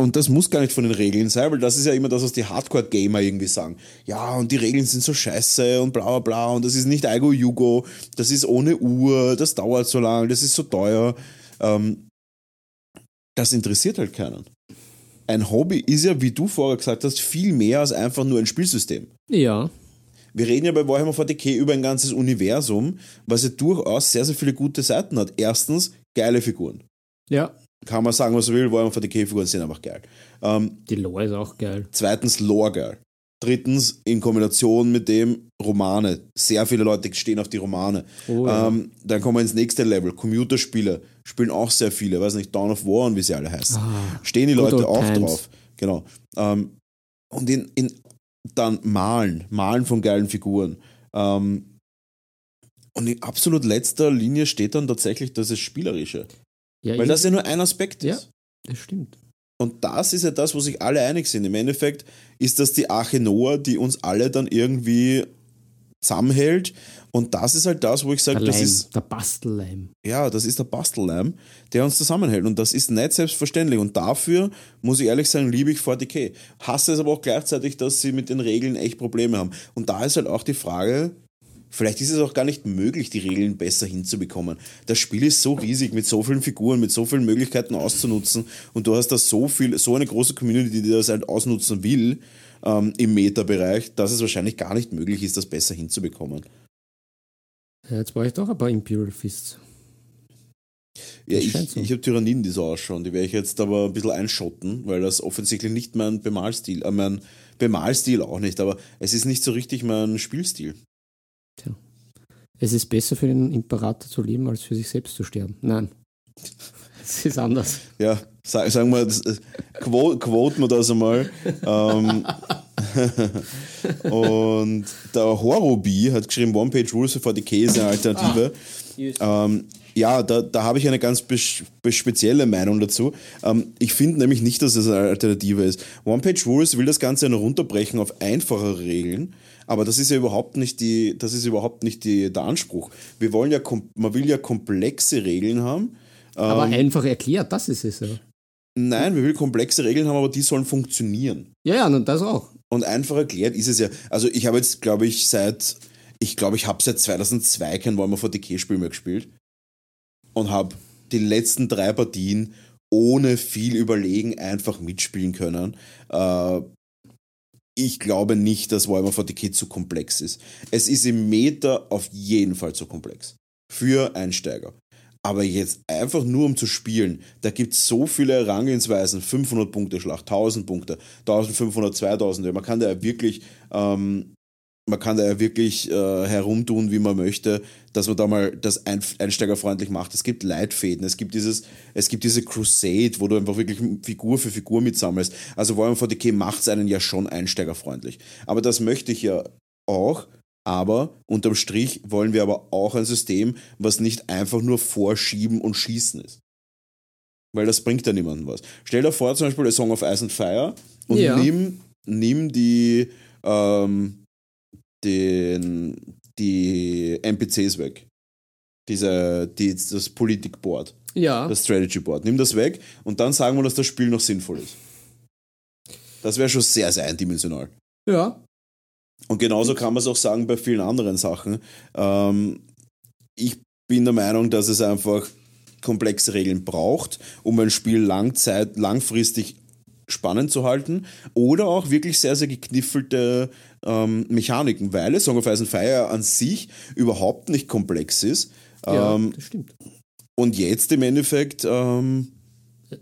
Speaker 2: Und das muss gar nicht von den Regeln sein, weil das ist ja immer das, was die Hardcore-Gamer irgendwie sagen. Ja, und die Regeln sind so scheiße und bla bla bla und das ist nicht Aigo Yugo, das ist ohne Uhr, das dauert so lang, das ist so teuer. Ähm, das interessiert halt keinen ein Hobby ist ja, wie du vorher gesagt hast, viel mehr als einfach nur ein Spielsystem.
Speaker 1: Ja.
Speaker 2: Wir reden ja bei Warhammer 40k über ein ganzes Universum, was ja durchaus sehr, sehr viele gute Seiten hat. Erstens, geile Figuren.
Speaker 1: Ja.
Speaker 2: Kann man sagen, was man will, Warhammer 40k-Figuren sind einfach geil. Ähm,
Speaker 1: Die Lore ist auch geil.
Speaker 2: Zweitens, Lore geil. Drittens, in Kombination mit dem Romane. Sehr viele Leute stehen auf die Romane. Oh, ja. ähm, dann kommen wir ins nächste Level. Computerspiele spielen auch sehr viele. Weiß nicht, Dawn of War und wie sie alle heißen. Ah, stehen die Leute auch times. drauf. Genau. Ähm, und in, in, dann Malen. Malen von geilen Figuren. Ähm, und in absolut letzter Linie steht dann tatsächlich das Spielerische. Ja, Weil das ja nur ein Aspekt ist.
Speaker 1: Ja, das stimmt.
Speaker 2: Und das ist ja das, wo sich alle einig sind. Im Endeffekt ist das die Arche Noah, die uns alle dann irgendwie zusammenhält. Und das ist halt das, wo ich sage, das ist.
Speaker 1: Der Bastelleim.
Speaker 2: Ja, das ist der Bastelleim, der uns zusammenhält. Und das ist nicht selbstverständlich. Und dafür, muss ich ehrlich sagen, liebe ich 40k. Hasse es aber auch gleichzeitig, dass sie mit den Regeln echt Probleme haben. Und da ist halt auch die Frage, Vielleicht ist es auch gar nicht möglich, die Regeln besser hinzubekommen. Das Spiel ist so riesig mit so vielen Figuren, mit so vielen Möglichkeiten auszunutzen und du hast da so viel, so eine große Community, die das halt ausnutzen will ähm, im Meta-Bereich, dass es wahrscheinlich gar nicht möglich ist, das besser hinzubekommen.
Speaker 1: Ja, jetzt brauche ich doch ein paar Imperial Fists.
Speaker 2: Ja, ich, so. ich habe Tyranniden, die so ausschauen. Die werde ich jetzt aber ein bisschen einschotten, weil das offensichtlich nicht mein Bemalstil, äh, mein Bemalstil auch nicht, aber es ist nicht so richtig mein Spielstil.
Speaker 1: Tja. Es ist besser für den Imperator zu leben, als für sich selbst zu sterben. Nein. Es ist anders.
Speaker 2: Ja, sag, sagen wir, äh, quoten wir das einmal. ähm, und der Horobi hat geschrieben, One-Page Rules for the Käse Alternative. Ah, ähm, ja, da, da habe ich eine ganz spezielle Meinung dazu. Ähm, ich finde nämlich nicht, dass das eine Alternative ist. One-Page Rules will das Ganze nur runterbrechen auf einfache Regeln, aber das ist ja überhaupt nicht die, das ist überhaupt nicht die, der Anspruch. Wir wollen ja, man will ja komplexe Regeln haben.
Speaker 1: Aber ähm, einfach erklärt, das ist es ja.
Speaker 2: Nein, wir will komplexe Regeln haben, aber die sollen funktionieren.
Speaker 1: Ja, ja, und das auch.
Speaker 2: Und einfach erklärt ist es ja. Also ich habe jetzt, glaube ich, seit, ich glaube, ich habe seit 2002 kein Warhammer 40k-Spiel mehr gespielt und habe die letzten drei Partien ohne viel Überlegen einfach mitspielen können. Äh, ich glaube nicht, dass Warhammer 40k zu komplex ist. Es ist im Meter auf jeden Fall zu komplex. Für Einsteiger. Aber jetzt einfach nur um zu spielen, da gibt es so viele Herangehensweisen, 500 Punkte Schlacht, 1000 Punkte, 1500, 2000, man kann da ja wirklich, ähm, man kann da ja wirklich äh, herumtun, wie man möchte, dass man da mal das einsteigerfreundlich macht. Es gibt Leitfäden, es gibt dieses, es gibt diese Crusade, wo du einfach wirklich Figur für Figur mitsammelst. Also Warhammer 40k macht es einen ja schon einsteigerfreundlich. Aber das möchte ich ja auch aber unterm Strich wollen wir aber auch ein System, was nicht einfach nur vorschieben und schießen ist. Weil das bringt ja niemandem was. Stell dir vor, zum Beispiel A Song of Ice and Fire und ja. nimm, nimm die, ähm, den, die NPCs weg. Diese, die, das Politikboard.
Speaker 1: Ja.
Speaker 2: Das Strategy Board. Nimm das weg und dann sagen wir, dass das Spiel noch sinnvoll ist. Das wäre schon sehr, sehr eindimensional.
Speaker 1: Ja,
Speaker 2: und genauso kann man es auch sagen bei vielen anderen Sachen. Ähm, ich bin der Meinung, dass es einfach komplexe Regeln braucht, um ein Spiel langzeit, langfristig spannend zu halten oder auch wirklich sehr, sehr gekniffelte ähm, Mechaniken, weil Song of Ice and Fire an sich überhaupt nicht komplex ist.
Speaker 1: Ja, ähm, das stimmt.
Speaker 2: Und jetzt im Endeffekt. Ähm,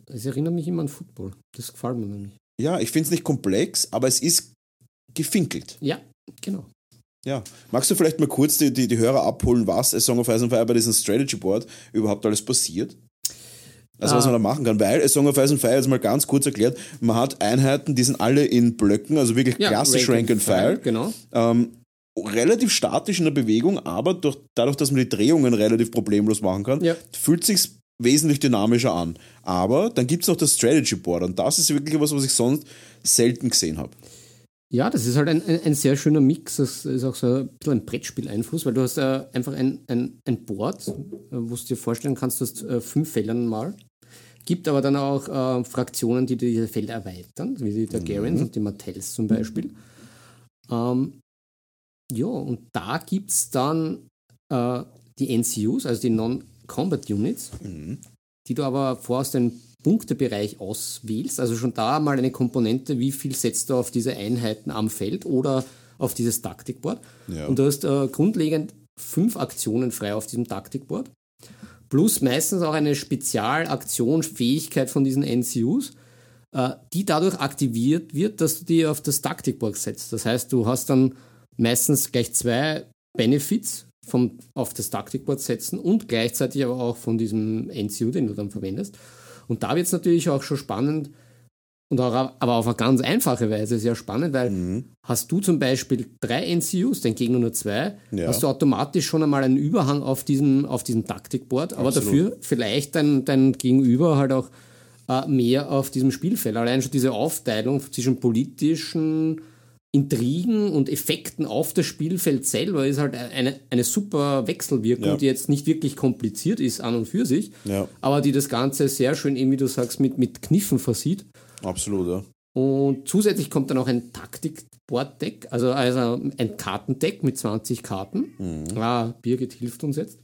Speaker 1: es erinnert mich immer an Football. Das gefällt mir nämlich.
Speaker 2: Ja, ich finde es nicht komplex, aber es ist gefinkelt.
Speaker 1: Ja, genau.
Speaker 2: Ja, magst du vielleicht mal kurz die, die, die Hörer abholen, was A Song of Ice and Fire bei diesem Strategy Board überhaupt alles passiert? Also was ah. man da machen kann, weil A Song of Ice and Fire jetzt mal ganz kurz erklärt, man hat Einheiten, die sind alle in Blöcken, also wirklich ja, klassisch Rank, and File.
Speaker 1: Genau.
Speaker 2: Ähm, relativ statisch in der Bewegung, aber durch, dadurch, dass man die Drehungen relativ problemlos machen kann, ja. fühlt sich wesentlich dynamischer an. Aber dann gibt es noch das Strategy Board und das ist wirklich was, was ich sonst selten gesehen habe.
Speaker 1: Ja, das ist halt ein, ein, ein, sehr schöner Mix. Das ist auch so ein bisschen ein Brettspiel-Einfluss, weil du hast äh, einfach ein, ein, ein Board, äh, wo du dir vorstellen kannst, du hast äh, fünf Felder mal. Gibt aber dann auch äh, Fraktionen, die diese Felder erweitern, wie die Targaryens mhm. und die Martells zum Beispiel. Ähm, ja, und da gibt es dann äh, die NCUs, also die Non-Combat Units, mhm. die du aber vor aus den Punktebereich auswählst, also schon da mal eine Komponente, wie viel setzt du auf diese Einheiten am Feld oder auf dieses Taktikboard. Ja. Und du hast äh, grundlegend fünf Aktionen frei auf diesem Taktikboard. Plus meistens auch eine Spezialaktion, Fähigkeit von diesen NCUs, äh, die dadurch aktiviert wird, dass du die auf das Taktikboard setzt. Das heißt, du hast dann meistens gleich zwei Benefits vom, auf das Taktikboard setzen und gleichzeitig aber auch von diesem NCU, den du dann verwendest. Und da wird es natürlich auch schon spannend, und auch, aber auf eine ganz einfache Weise sehr spannend, weil mhm. hast du zum Beispiel drei NCUs, dein Gegner nur zwei, ja. hast du automatisch schon einmal einen Überhang auf diesem, auf diesem Taktikboard, aber Absolut. dafür vielleicht dein, dein Gegenüber halt auch äh, mehr auf diesem Spielfeld. Allein schon diese Aufteilung zwischen politischen Intrigen und Effekten auf das Spielfeld selber ist halt eine, eine super Wechselwirkung, ja. die jetzt nicht wirklich kompliziert ist an und für sich,
Speaker 2: ja.
Speaker 1: aber die das Ganze sehr schön, eben wie du sagst, mit, mit Kniffen versieht.
Speaker 2: Absolut, ja.
Speaker 1: Und zusätzlich kommt dann auch ein Taktik-Board-Deck, also, also ein Kartendeck mit 20 Karten. Mhm. Ah, Birgit hilft uns jetzt.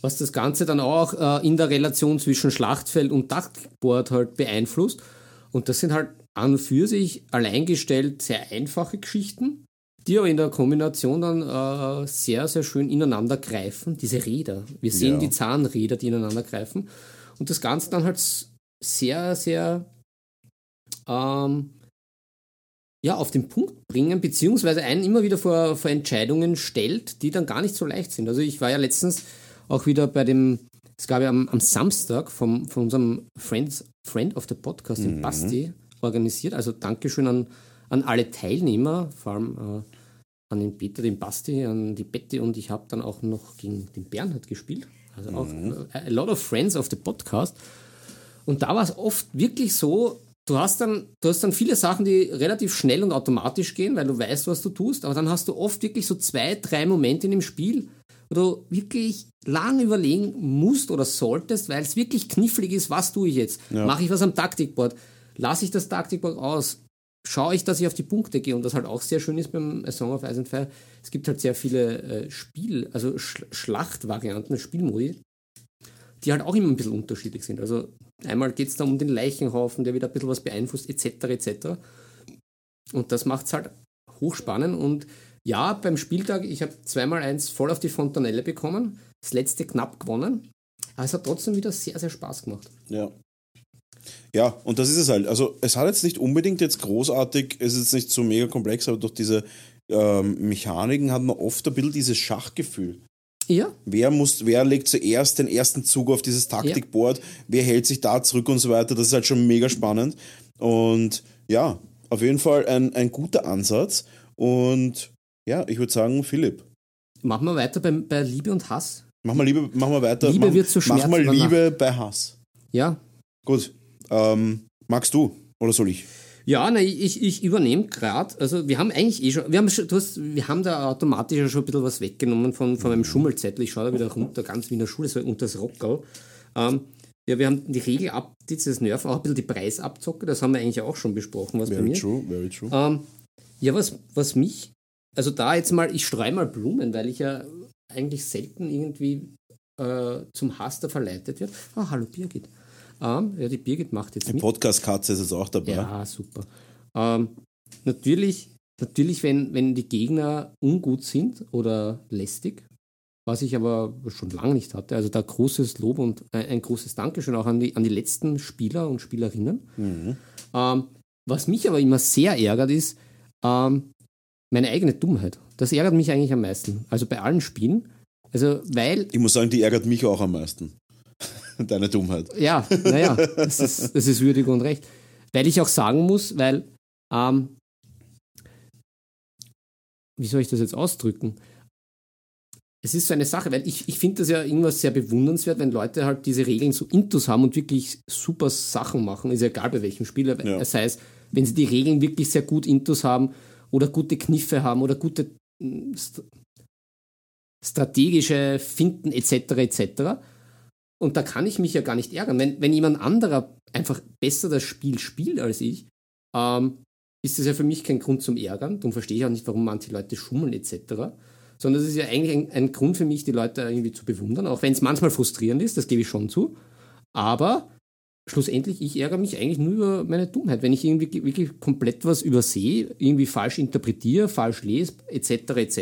Speaker 1: Was das Ganze dann auch äh, in der Relation zwischen Schlachtfeld und Taktikboard halt beeinflusst. Und das sind halt an und für sich alleingestellt sehr einfache Geschichten, die aber in der Kombination dann äh, sehr, sehr schön ineinander greifen. Diese Räder. Wir sehen ja. die Zahnräder, die ineinander greifen. Und das Ganze dann halt sehr, sehr ähm, ja, auf den Punkt bringen, beziehungsweise einen immer wieder vor, vor Entscheidungen stellt, die dann gar nicht so leicht sind. Also ich war ja letztens auch wieder bei dem, es gab ja am, am Samstag vom, von unserem Friends, Friend of the Podcast, mhm. den Basti, organisiert. Also Dankeschön an, an alle Teilnehmer, vor allem äh, an den Peter, den Basti, an die Betty und ich habe dann auch noch gegen den Bernhard gespielt. Also auch äh, a lot of friends of the podcast. Und da war es oft wirklich so, du hast dann, du hast dann viele Sachen, die relativ schnell und automatisch gehen, weil du weißt, was du tust, aber dann hast du oft wirklich so zwei, drei Momente in dem Spiel, wo du wirklich lang überlegen musst oder solltest, weil es wirklich knifflig ist, was tue ich jetzt?
Speaker 2: Ja.
Speaker 1: Mache ich was am Taktikboard? Lasse ich das Taktikboard aus? Schaue ich, dass ich auf die Punkte gehe? Und das halt auch sehr schön ist beim A Song of Ice and Fire. Es gibt halt sehr viele äh, Spiel, also Sch Schlachtvarianten, Spielmodi, die halt auch immer ein bisschen unterschiedlich sind. Also einmal geht es da um den Leichenhaufen, der wieder ein bisschen was beeinflusst, etc. etc. Und das macht es halt hochspannend. Und ja, beim Spieltag, ich habe zweimal eins voll auf die Fontanelle bekommen, das letzte knapp gewonnen. Aber es hat trotzdem wieder sehr, sehr Spaß gemacht.
Speaker 2: Ja. Ja, und das ist es halt. Also es hat jetzt nicht unbedingt jetzt großartig, es ist jetzt nicht so mega komplex, aber durch diese ähm, Mechaniken hat man oft ein bisschen dieses Schachgefühl.
Speaker 1: Ja,
Speaker 2: Wer muss, wer legt zuerst den ersten Zug auf dieses Taktikboard, wer hält sich da zurück und so weiter. Das ist halt schon mega spannend. Und ja, auf jeden Fall ein, ein guter Ansatz. Und ja, ich würde sagen, Philipp,
Speaker 1: machen wir weiter bei, bei Liebe und Hass.
Speaker 2: mach mal Liebe, mach mal weiter.
Speaker 1: Liebe
Speaker 2: mach,
Speaker 1: wird zu
Speaker 2: Mach
Speaker 1: Schmerz
Speaker 2: mal
Speaker 1: über
Speaker 2: Liebe bei Hass.
Speaker 1: Ja,
Speaker 2: Gut. Ähm, magst du oder soll ich?
Speaker 1: Ja, na, ich, ich übernehme gerade, also wir haben eigentlich eh schon, wir haben, schon, du hast, wir haben da automatisch schon ein bisschen was weggenommen von, von meinem Schummelzettel. Ich schaue da wieder runter, ganz wie in der Schule, so unter das Rockerl. Ähm, ja, wir haben die Regel ab, dieses Nerven, auch ein bisschen die Preisabzocke, das haben wir eigentlich auch schon besprochen, was bei
Speaker 2: Very
Speaker 1: mir.
Speaker 2: true, very true.
Speaker 1: Ähm, ja, was, was mich, also da jetzt mal, ich streue mal Blumen, weil ich ja eigentlich selten irgendwie äh, zum Hass da verleitet wird. Ah, hallo Birgit. Ähm, ja, die Birgit macht jetzt
Speaker 2: Die
Speaker 1: mit.
Speaker 2: Podcast-Katze ist jetzt auch dabei.
Speaker 1: Ja, super. Ähm, natürlich, natürlich wenn, wenn die Gegner ungut sind oder lästig, was ich aber schon lange nicht hatte, also da großes Lob und ein, ein großes Dankeschön auch an die, an die letzten Spieler und Spielerinnen.
Speaker 2: Mhm.
Speaker 1: Ähm, was mich aber immer sehr ärgert, ist ähm, meine eigene Dummheit. Das ärgert mich eigentlich am meisten. Also bei allen Spielen. Also, weil
Speaker 2: Ich muss sagen, die ärgert mich auch am meisten. Deine Dummheit.
Speaker 1: Ja, naja, das ist, das ist würdig und recht. Weil ich auch sagen muss, weil, ähm, wie soll ich das jetzt ausdrücken? Es ist so eine Sache, weil ich, ich finde das ja irgendwas sehr bewundernswert, wenn Leute halt diese Regeln so intus haben und wirklich super Sachen machen, ist ja egal bei welchem Spiel.
Speaker 2: Ja.
Speaker 1: Das heißt, wenn sie die Regeln wirklich sehr gut intus haben oder gute Kniffe haben oder gute st strategische Finden etc. etc. Und da kann ich mich ja gar nicht ärgern. Wenn, wenn jemand anderer einfach besser das Spiel spielt als ich, ähm, ist das ja für mich kein Grund zum Ärgern. Darum verstehe ich auch nicht, warum manche Leute schummeln etc. Sondern es ist ja eigentlich ein, ein Grund für mich, die Leute irgendwie zu bewundern, auch wenn es manchmal frustrierend ist, das gebe ich schon zu. Aber schlussendlich, ich ärgere mich eigentlich nur über meine Dummheit. Wenn ich irgendwie wirklich komplett was übersehe, irgendwie falsch interpretiere, falsch lese, etc., etc.,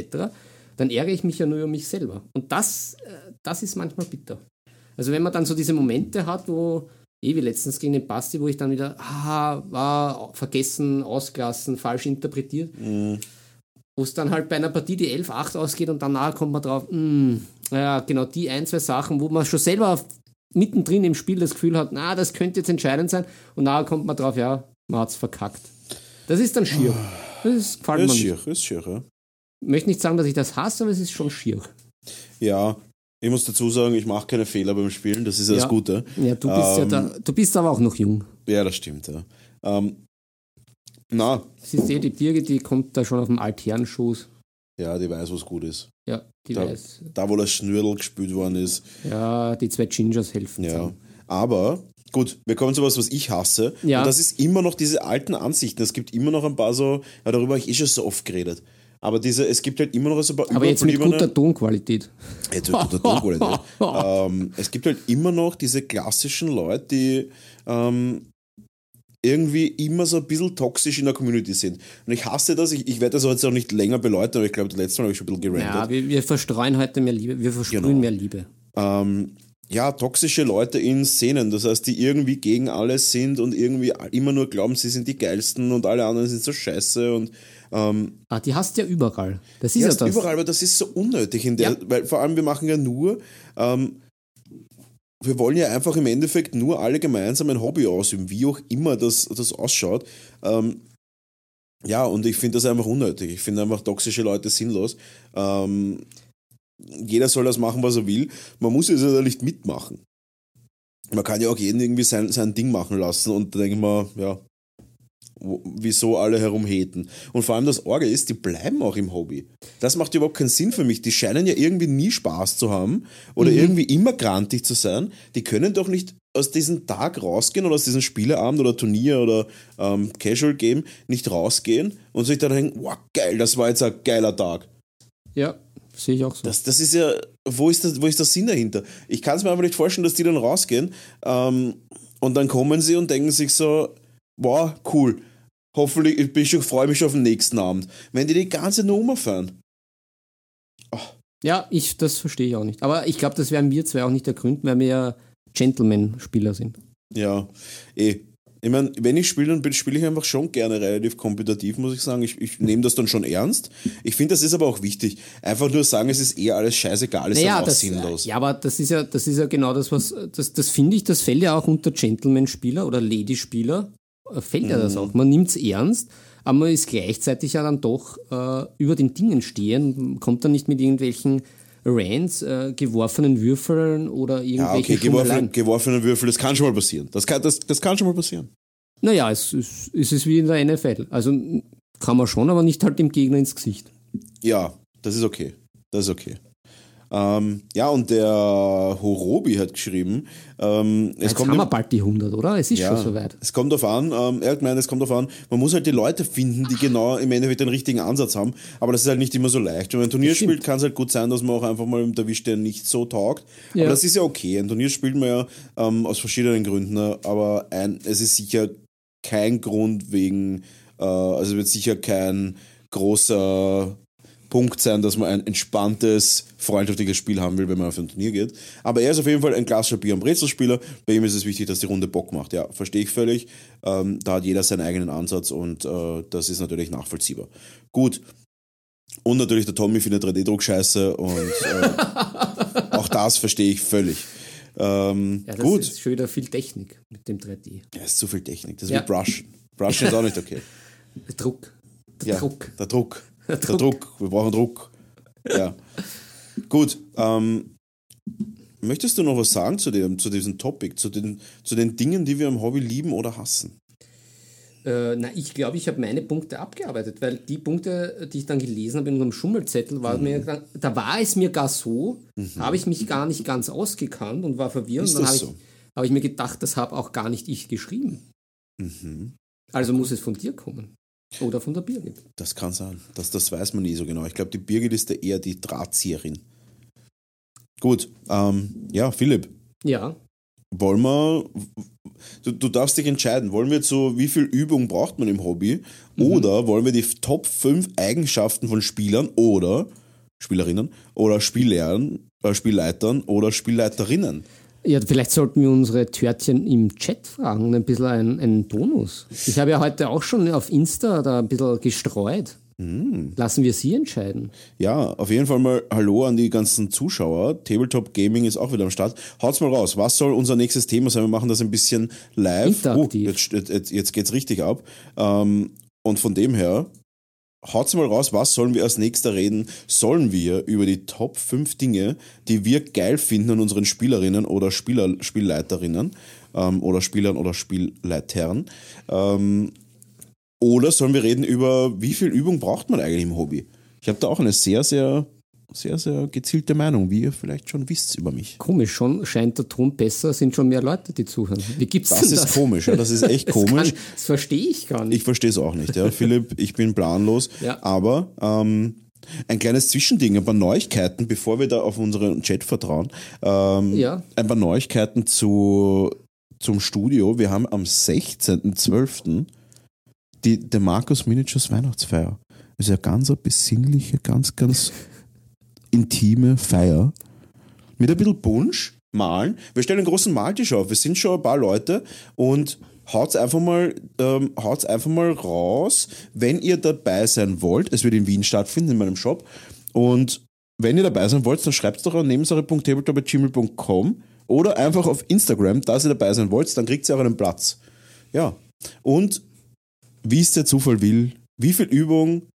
Speaker 1: dann ärgere ich mich ja nur über mich selber. Und das, äh, das ist manchmal bitter. Also wenn man dann so diese Momente hat, wo, eh wie letztens gegen den Basti, wo ich dann wieder, ah, war vergessen, ausgelassen, falsch interpretiert, wo es dann halt bei einer Partie die 11-8 ausgeht und danach kommt man drauf, mh, ja, genau die ein, zwei Sachen, wo man schon selber mittendrin im Spiel das Gefühl hat, na, das könnte jetzt entscheidend sein und nachher kommt man drauf, ja, man hat es verkackt. Das ist dann schier. Das ist, gefällt mir
Speaker 2: Ist
Speaker 1: nicht.
Speaker 2: schier, ist schier, ja.
Speaker 1: Ich möchte nicht sagen, dass ich das hasse, aber es ist schon schier.
Speaker 2: Ja, ich muss dazu sagen, ich mache keine Fehler beim Spielen, das ist ja, das
Speaker 1: Ja.
Speaker 2: Gute.
Speaker 1: Ja, du bist ja
Speaker 2: Ähm,
Speaker 1: da, du bist aber auch noch jung.
Speaker 2: Ja, das stimmt, ja. Ähm, na,
Speaker 1: Siehst du, die Birgit, die kommt da schon auf dem Altherrenschoß.
Speaker 2: ja, die weiß, was gut ist.
Speaker 1: Ja, die
Speaker 2: Da-
Speaker 1: weiß.
Speaker 2: Da, wo das Schnürl gespült worden ist,
Speaker 1: Ja, die zwei Gingers helfen.
Speaker 2: ja.
Speaker 1: zusammen.
Speaker 2: Aber, gut, wir kommen zu was, was ich hasse.
Speaker 1: Ja.
Speaker 2: Und das ist immer noch diese alten Ansichten. Es gibt immer noch ein paar so, ja, darüber habe ich eh schon so oft geredet. Aber diese, es gibt halt immer noch so ein paar
Speaker 1: Aber jetzt mit guter Tonqualität.
Speaker 2: Jetzt wird guter Tonqualität. ähm, es gibt halt immer noch diese klassischen Leute, die ähm, irgendwie immer so ein bisschen toxisch in der Community sind. Und ich hasse das, ich, ich werde das jetzt auch nicht länger beläuten, aber ich glaube, das letzte Mal habe ich schon ein bisschen
Speaker 1: Ja,
Speaker 2: gerandet.
Speaker 1: wir, wir verstreuen heute mehr Liebe. Wir versprühen
Speaker 2: Genau.
Speaker 1: mehr Liebe.
Speaker 2: ähm, ja, toxische Leute in Szenen, das heißt, die irgendwie gegen alles sind und irgendwie immer nur glauben, sie sind die geilsten und alle anderen sind so scheiße und ähm,
Speaker 1: Ah, die hast du ja überall. Das ist
Speaker 2: Ja,
Speaker 1: das.
Speaker 2: überall, aber das ist so unnötig. In der,
Speaker 1: Ja.
Speaker 2: Weil vor allem, wir machen ja nur, ähm, wir wollen ja einfach im Endeffekt nur alle gemeinsam ein Hobby ausüben, wie auch immer das, das ausschaut. Ähm, Ja, und ich finde das einfach unnötig. Ich finde einfach toxische Leute sinnlos. Ähm, jeder soll das machen, was er will. Man muss es ja nicht mitmachen. Man kann ja auch jeden irgendwie sein, sein Ding machen lassen und da denke ich mal, ja, wieso alle herumheten. Und vor allem das Orgel ist, die bleiben auch im Hobby. Das macht überhaupt keinen Sinn für mich. Die scheinen ja irgendwie nie Spaß zu haben oder mhm. irgendwie immer grantig zu sein. Die können doch nicht aus diesem Tag rausgehen oder aus diesem Spieleabend oder Turnier oder ähm, Casual Game nicht rausgehen und sich dann denken, wow, geil, das war jetzt ein geiler Tag.
Speaker 1: Ja, sehe ich auch so.
Speaker 2: Das, das ist ja, wo ist, das, wo ist der Sinn dahinter? Ich kann es mir aber nicht vorstellen, dass die dann rausgehen ähm, und dann kommen sie und denken sich so, wow, cool, hoffentlich, ich bin schon, freue mich schon auf den nächsten Abend. Wenn die die ganze Nummer fahren.
Speaker 1: Oh. Ja, ich, das verstehe ich auch nicht. Aber ich glaube, das wären wir zwei auch nicht der Grund, weil wir ja Gentleman-Spieler sind.
Speaker 2: Ja, eh. Ich meine, wenn ich spiele, dann spiele ich einfach schon gerne relativ kompetitiv, muss ich sagen. Ich, ich nehme das dann schon ernst. Ich finde, das ist aber auch wichtig. Einfach nur sagen, es ist eher alles scheißegal, ist naja,
Speaker 1: das, sinnlos. Ja, aber das ist ja, das ist ja genau das, was, das, das finde ich, das fällt ja auch unter Gentleman-Spieler oder Lady-Spieler, fällt ja das mhm. auch. Man nimmt es ernst, aber man ist gleichzeitig ja dann doch äh, über den Dingen stehen, kommt dann nicht mit irgendwelchen Rants, äh, geworfenen Würfeln oder irgendwelche ja, okay,
Speaker 2: geworfen, geworfene Würfel, das kann schon mal passieren. Das kann, das, das kann schon mal passieren.
Speaker 1: Naja, es, es, es ist wie in der NFL. Also kann man schon, aber nicht halt dem Gegner ins Gesicht.
Speaker 2: Ja, das ist okay. Das ist okay. Ähm, ja, und der Horobi hat geschrieben, ähm,
Speaker 1: es Jetzt kommt haben wir bald die 100, oder? Es ist ja, schon soweit.
Speaker 2: Es kommt darauf an, ähm, er hat gemeint, es kommt darauf an, man muss halt die Leute finden, die genau im Endeffekt den richtigen Ansatz haben, aber das ist halt nicht immer so leicht. Wenn man ein Turnier spielt, kann es halt gut sein, dass man auch einfach mal erwischt, der nicht so taugt. Ja. Aber das ist ja okay. Ein Turnier spielt man ja ähm, aus verschiedenen Gründen, aber ein, es ist sicher kein Grund wegen, äh, also wird sicher kein großer Punkt sein, dass man ein entspanntes, freundschaftliches Spiel haben will, wenn man auf ein Turnier geht. Aber er ist auf jeden Fall ein Glas Bier- und Brezelspieler. Bei ihm ist es wichtig, dass die Runde Bock macht. Ja, verstehe ich völlig. Ähm, da hat jeder seinen eigenen Ansatz und äh, das ist natürlich nachvollziehbar. Gut. Und natürlich der Tommy findet 3D-Druck scheiße und äh, auch das verstehe ich völlig. Ähm,
Speaker 1: ja, das
Speaker 2: gut.
Speaker 1: ist schon wieder viel Technik mit dem 3D.
Speaker 2: Ja, ist zu viel Technik. Das ist ja. wie Brush. Brush ist auch nicht okay.
Speaker 1: Der Druck.
Speaker 2: Der ja, Druck. Der Druck. Der Druck. Druck. Wir brauchen Druck. Ja. Gut. Ähm, möchtest du noch was sagen zu, dem, zu diesem Topic, zu den, zu den Dingen, die wir im Hobby lieben oder hassen?
Speaker 1: Äh, na, ich glaube, ich habe meine Punkte abgearbeitet, weil die Punkte, die ich dann gelesen habe in unserem Schummelzettel, war mhm. mir, da war es mir gar so, mhm. habe ich mich gar nicht ganz ausgekannt und war verwirrt. Ist und dann habe so? ich, hab ich mir gedacht, das habe auch gar nicht ich geschrieben. Mhm. Also muss es von dir kommen. Oder von der Birgit.
Speaker 2: Das kann sein. Das, das weiß man nie so genau. Ich glaube, die Birgit ist da eher die Drahtzieherin. Gut, ähm, ja, Philipp.
Speaker 1: Ja.
Speaker 2: Wollen wir, du, du darfst dich entscheiden, wollen wir zu, wie viel Übung braucht man im Hobby? Mhm. Oder wollen wir die Top 5 Eigenschaften von Spielern oder Spielerinnen oder Spiellehrern, äh, Spielleitern oder Spielleiterinnen
Speaker 1: ja, vielleicht sollten wir unsere Törtchen im Chat fragen, ein bisschen einen, einen Bonus. Ich habe ja heute auch schon auf Insta da ein bisschen gestreut. Mm. Lassen wir Sie entscheiden.
Speaker 2: Ja, auf jeden Fall mal Hallo an die ganzen Zuschauer. Tabletop Gaming ist auch wieder am Start. Haut's mal raus. Was soll unser nächstes Thema sein? Wir machen das ein bisschen live.
Speaker 1: Uh,
Speaker 2: jetzt, jetzt, jetzt geht's richtig ab. Ähm, und von dem her, haut's mal raus, was sollen wir als nächster reden? Sollen wir über die Top 5 Dinge, die wir geil finden an unseren Spielerinnen oder Spieler, Spielleiterinnen ähm, oder Spielern oder Spielleitern? Ähm, oder sollen wir reden über, wie viel Übung braucht man eigentlich im Hobby? Ich habe da auch eine sehr, sehr sehr, sehr gezielte Meinung, wie ihr vielleicht schon wisst über mich.
Speaker 1: Komisch, schon scheint der Ton besser, sind schon mehr Leute, die zuhören. Wie gibt's
Speaker 2: das? Das ist komisch, ja, das ist echt das komisch. Kann,
Speaker 1: das verstehe ich gar nicht.
Speaker 2: Ich verstehe es auch nicht, ja. Philipp, ich bin planlos, ja. aber ähm, ein kleines Zwischending, ein paar Neuigkeiten, bevor wir da auf unseren Chat vertrauen. Ähm, ja. Ein paar Neuigkeiten zu, zum Studio. Wir haben am 16.12. die der Markus Miniatures Weihnachtsfeier. Das ist ja ganz eine besinnliche, ganz, ganz intime Feier mit ein bisschen Punsch, malen. Wir stellen einen großen Maltisch auf. Wir sind schon ein paar Leute und haut's einfach mal, ähm, haut's einfach mal raus, wenn ihr dabei sein wollt. Es wird in Wien stattfinden, in meinem Shop. Und wenn ihr dabei sein wollt, dann schreibt es doch an nebensache.tabletop.gmail.com oder einfach auf Instagram, dass ihr dabei sein wollt, dann kriegt ihr auch einen Platz. Ja. Und wie es der Zufall will, Wie viel Übung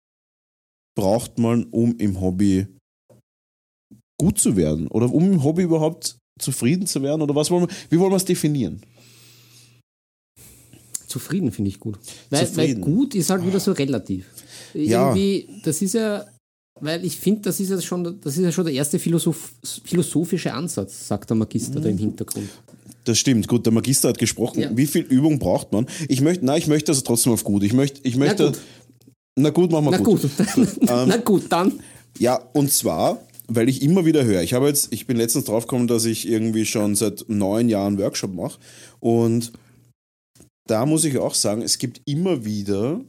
Speaker 2: braucht man, um im Hobby gut zu werden? Oder um im Hobby überhaupt zufrieden zu werden? Oder was wollen wir, wie wollen wir es definieren?
Speaker 1: Zufrieden finde ich gut. Weil, weil gut ist halt wieder so relativ.
Speaker 2: Ja.
Speaker 1: Irgendwie, das ist ja, weil ich finde, das ist ja schon, das ist ja schon der erste Philosoph, philosophische Ansatz, sagt der Magister da im Hintergrund.
Speaker 2: Das stimmt. Gut, der Magister hat gesprochen.
Speaker 1: Ja.
Speaker 2: Wie viel Übung braucht man? Ich möchte, nein, ich möchte also trotzdem auf gut. Ich möchte, ich möchte.
Speaker 1: gut.
Speaker 2: Na gut, machen wir
Speaker 1: Na
Speaker 2: gut.
Speaker 1: gut, na gut, dann.
Speaker 2: Ja, und zwar, weil ich immer wieder höre. Ich habe jetzt, ich bin letztens draufgekommen, dass ich irgendwie schon seit neun Jahren Workshop mache. Und da muss ich auch sagen, es gibt immer wieder,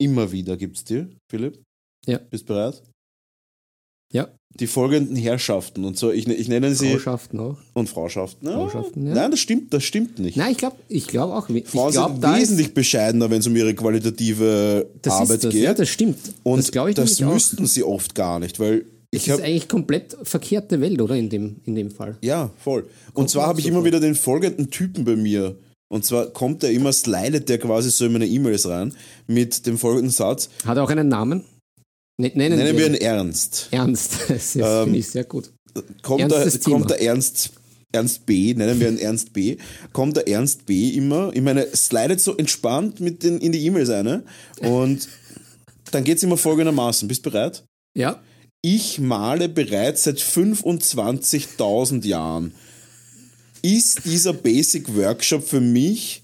Speaker 2: immer wieder gibt es dir, Philipp.
Speaker 1: Ja.
Speaker 2: Bist bereit?
Speaker 1: Ja,
Speaker 2: Die folgenden Herrschaften und so, ich, ich nenne sie
Speaker 1: Frauschaften auch.
Speaker 2: und Frauschaften. Ja,
Speaker 1: Frauschaften, ja.
Speaker 2: Nein, das stimmt, das stimmt nicht.
Speaker 1: Nein, ich glaube ich glaub auch. Ich
Speaker 2: Frauen
Speaker 1: glaub,
Speaker 2: sind wesentlich bescheidener, wenn es um ihre qualitative
Speaker 1: das
Speaker 2: Arbeit
Speaker 1: ist das,
Speaker 2: geht.
Speaker 1: Ja, das stimmt.
Speaker 2: und
Speaker 1: das ich
Speaker 2: das
Speaker 1: nämlich auch.
Speaker 2: müssten sie oft gar nicht, weil
Speaker 1: Das
Speaker 2: ich
Speaker 1: ist
Speaker 2: habe
Speaker 1: eigentlich komplett verkehrte Welt, oder? In dem, in dem Fall.
Speaker 2: ja voll. Und zwar
Speaker 1: mir
Speaker 2: habe ich immer wieder den folgenden Typen bei mir. Und zwar kommt er immer, slidet der quasi so in meine E-Mails rein mit dem folgenden Satz.
Speaker 1: Hat er auch einen Namen? Ne- Nennen,
Speaker 2: Nennen wir
Speaker 1: ihn
Speaker 2: Ernst.
Speaker 1: Ernst. Das ist,
Speaker 2: Ähm,
Speaker 1: finde ich sehr gut.
Speaker 2: Kommt, der,
Speaker 1: Ernstes Thema.
Speaker 2: kommt der Ernst, Ernst B, nennen wir ihn Ernst B, kommt der Ernst B immer, ich meine, slidet so entspannt mit den, in die E-Mails eine und dann geht es immer folgendermaßen. Bist du bereit?
Speaker 1: Ja,
Speaker 2: Ich male bereits seit 25.000 Jahren. Ist dieser Basic Workshop für mich,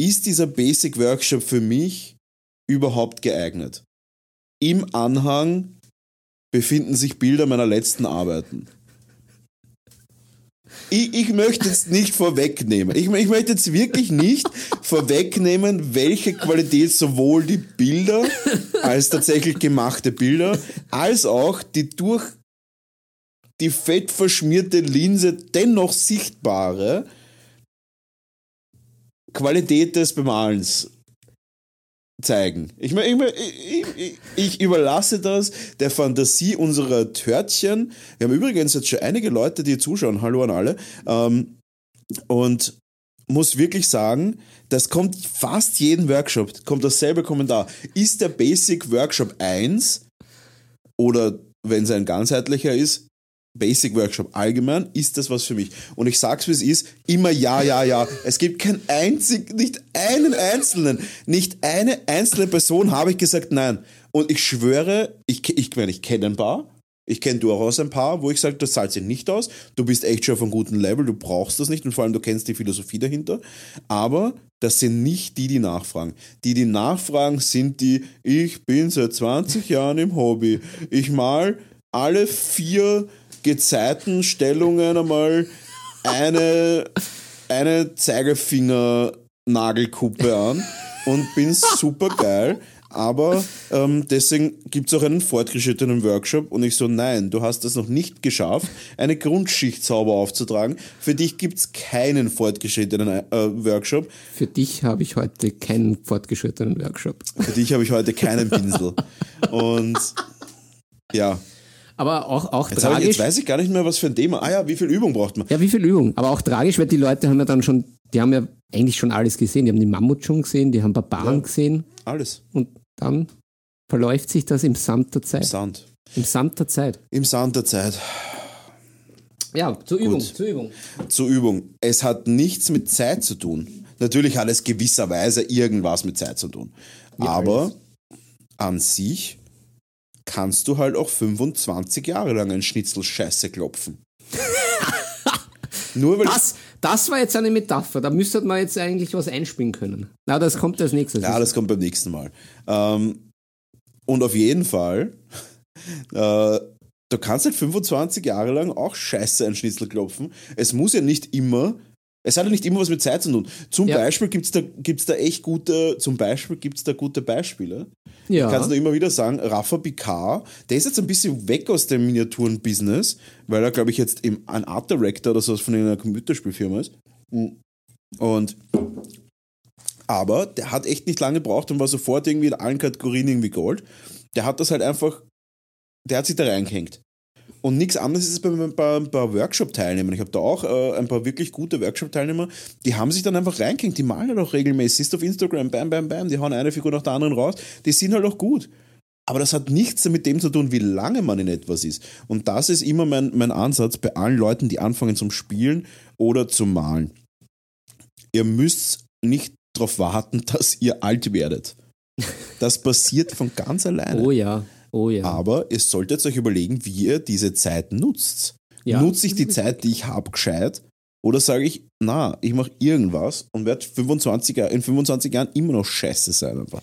Speaker 2: ist dieser Basic Workshop für mich überhaupt geeignet? Im Anhang befinden sich Bilder meiner letzten Arbeiten. Ich, ich möchte jetzt nicht vorwegnehmen. Ich, ich möchte jetzt wirklich nicht vorwegnehmen, welche Qualität sowohl die Bilder als tatsächlich gemachte Bilder, als auch die durch die fettverschmierte Linse dennoch sichtbare Qualität des Bemalens zeigen. Ich, mein, ich, ich, ich überlasse das der Fantasie unserer Törtchen. Wir haben übrigens jetzt schon einige Leute, die zuschauen. Hallo an alle. Ähm, und muss wirklich sagen, das kommt fast jeden Workshop, kommt dasselbe Kommentar. Ist der Basic Workshop 1 oder wenn es ein ganzheitlicher ist, Basic Workshop allgemein, ist das was für mich? Und ich sag's wie es ist, immer ja, ja, ja. Es gibt kein einzig, nicht einen einzelnen, nicht eine einzelne Person habe ich gesagt nein. Und ich schwöre, ich, ich, ich, ich kenne ein paar, ich kenne durchaus ein paar, wo ich sage, das zahlt sich nicht aus, du bist echt schon auf einem guten Level, du brauchst das nicht und vor allem du kennst die Philosophie dahinter. Aber das sind nicht die, die nachfragen. Die, die nachfragen, sind die, ich bin seit 20 Jahren im Hobby. Ich mal alle vier Gezeitenstellungen einmal eine, eine Zeigefinger-Nagelkuppe an und bin super geil. Aber ähm, deswegen gibt es auch einen fortgeschrittenen Workshop und ich so, nein, du hast es noch nicht geschafft, eine Grundschicht sauber aufzutragen. Für dich gibt es keinen fortgeschrittenen äh, Workshop.
Speaker 1: für dich habe ich heute keinen fortgeschrittenen Workshop.
Speaker 2: Für dich habe ich heute keinen Pinsel. Und ja,
Speaker 1: Aber auch, auch
Speaker 2: jetzt, habe ich,
Speaker 1: tragisch.
Speaker 2: jetzt weiß ich gar nicht mehr, was für ein Thema. Ah ja, wie viel Übung braucht man?
Speaker 1: Ja, wie viel Übung. Aber auch tragisch, weil die Leute haben ja dann schon, die haben ja eigentlich schon alles gesehen. Die haben die Mammut schon gesehen, die haben Barbaren
Speaker 2: Ja.
Speaker 1: gesehen
Speaker 2: Alles.
Speaker 1: und dann verläuft sich das im Sand der Zeit.
Speaker 2: Sand.
Speaker 1: Im Sand der Zeit.
Speaker 2: Im Sand der Zeit.
Speaker 1: Ja, zur Übung,
Speaker 2: Gut.
Speaker 1: zur Übung.
Speaker 2: Zur Übung. Es hat nichts mit Zeit zu tun. Natürlich hat es gewisserweise irgendwas mit Zeit zu tun. Aber an sich kannst du halt auch 25 Jahre lang ein Schnitzel Scheiße klopfen. Nur weil
Speaker 1: Das, das war jetzt eine Metapher. Da müsste man jetzt eigentlich was einspielen können. Na, das kommt als nächstes.
Speaker 2: Ja, das kommt beim nächsten Mal. Ähm, und auf jeden Fall, äh, du kannst halt 25 Jahre lang auch scheiße ein Schnitzel klopfen. Es muss ja nicht immer, es hat ja nicht immer was mit Zeit zu tun. Zum
Speaker 1: Ja.
Speaker 2: Beispiel gibt es da, gibt's da echt gute, zum Beispiel gibt es da gute Beispiele.
Speaker 1: ja.
Speaker 2: Kannst du immer wieder sagen, Rafa Picard, der ist jetzt ein bisschen weg aus dem Miniaturen-Business, weil er, glaube ich, jetzt im, ein Art Director oder so von einer Computerspielfirma ist. Und aber der hat echt nicht lange gebraucht und war sofort irgendwie in allen Kategorien irgendwie Gold. Der hat das halt einfach, der hat sich da reingehängt. Und nichts anderes ist es bei, bei, bei Workshop-Teilnehmern. Ich habe da auch äh, ein paar wirklich gute Workshop-Teilnehmer, die haben sich dann einfach reingehängt, die malen halt auch regelmäßig. Siehst auf Instagram, bam, bam, bam, die hauen eine Figur nach der anderen raus. Die sind halt auch gut. Aber das hat nichts mit dem zu tun, wie lange man in etwas ist. Und das ist immer mein, mein Ansatz bei allen Leuten, die anfangen zum Spielen oder zum Malen. Ihr müsst nicht darauf warten, dass ihr alt werdet. Das passiert von ganz alleine.
Speaker 1: Oh ja, oh ja.
Speaker 2: Aber ihr solltet euch überlegen, wie ihr diese Zeit nutzt.
Speaker 1: Ja,
Speaker 2: Nutze ich
Speaker 1: das
Speaker 2: die
Speaker 1: ist
Speaker 2: Zeit, die ich habe, gescheit? Oder sage ich, na, ich mache irgendwas und werde 25 Jahre, in 25 Jahren immer noch scheiße sein einfach.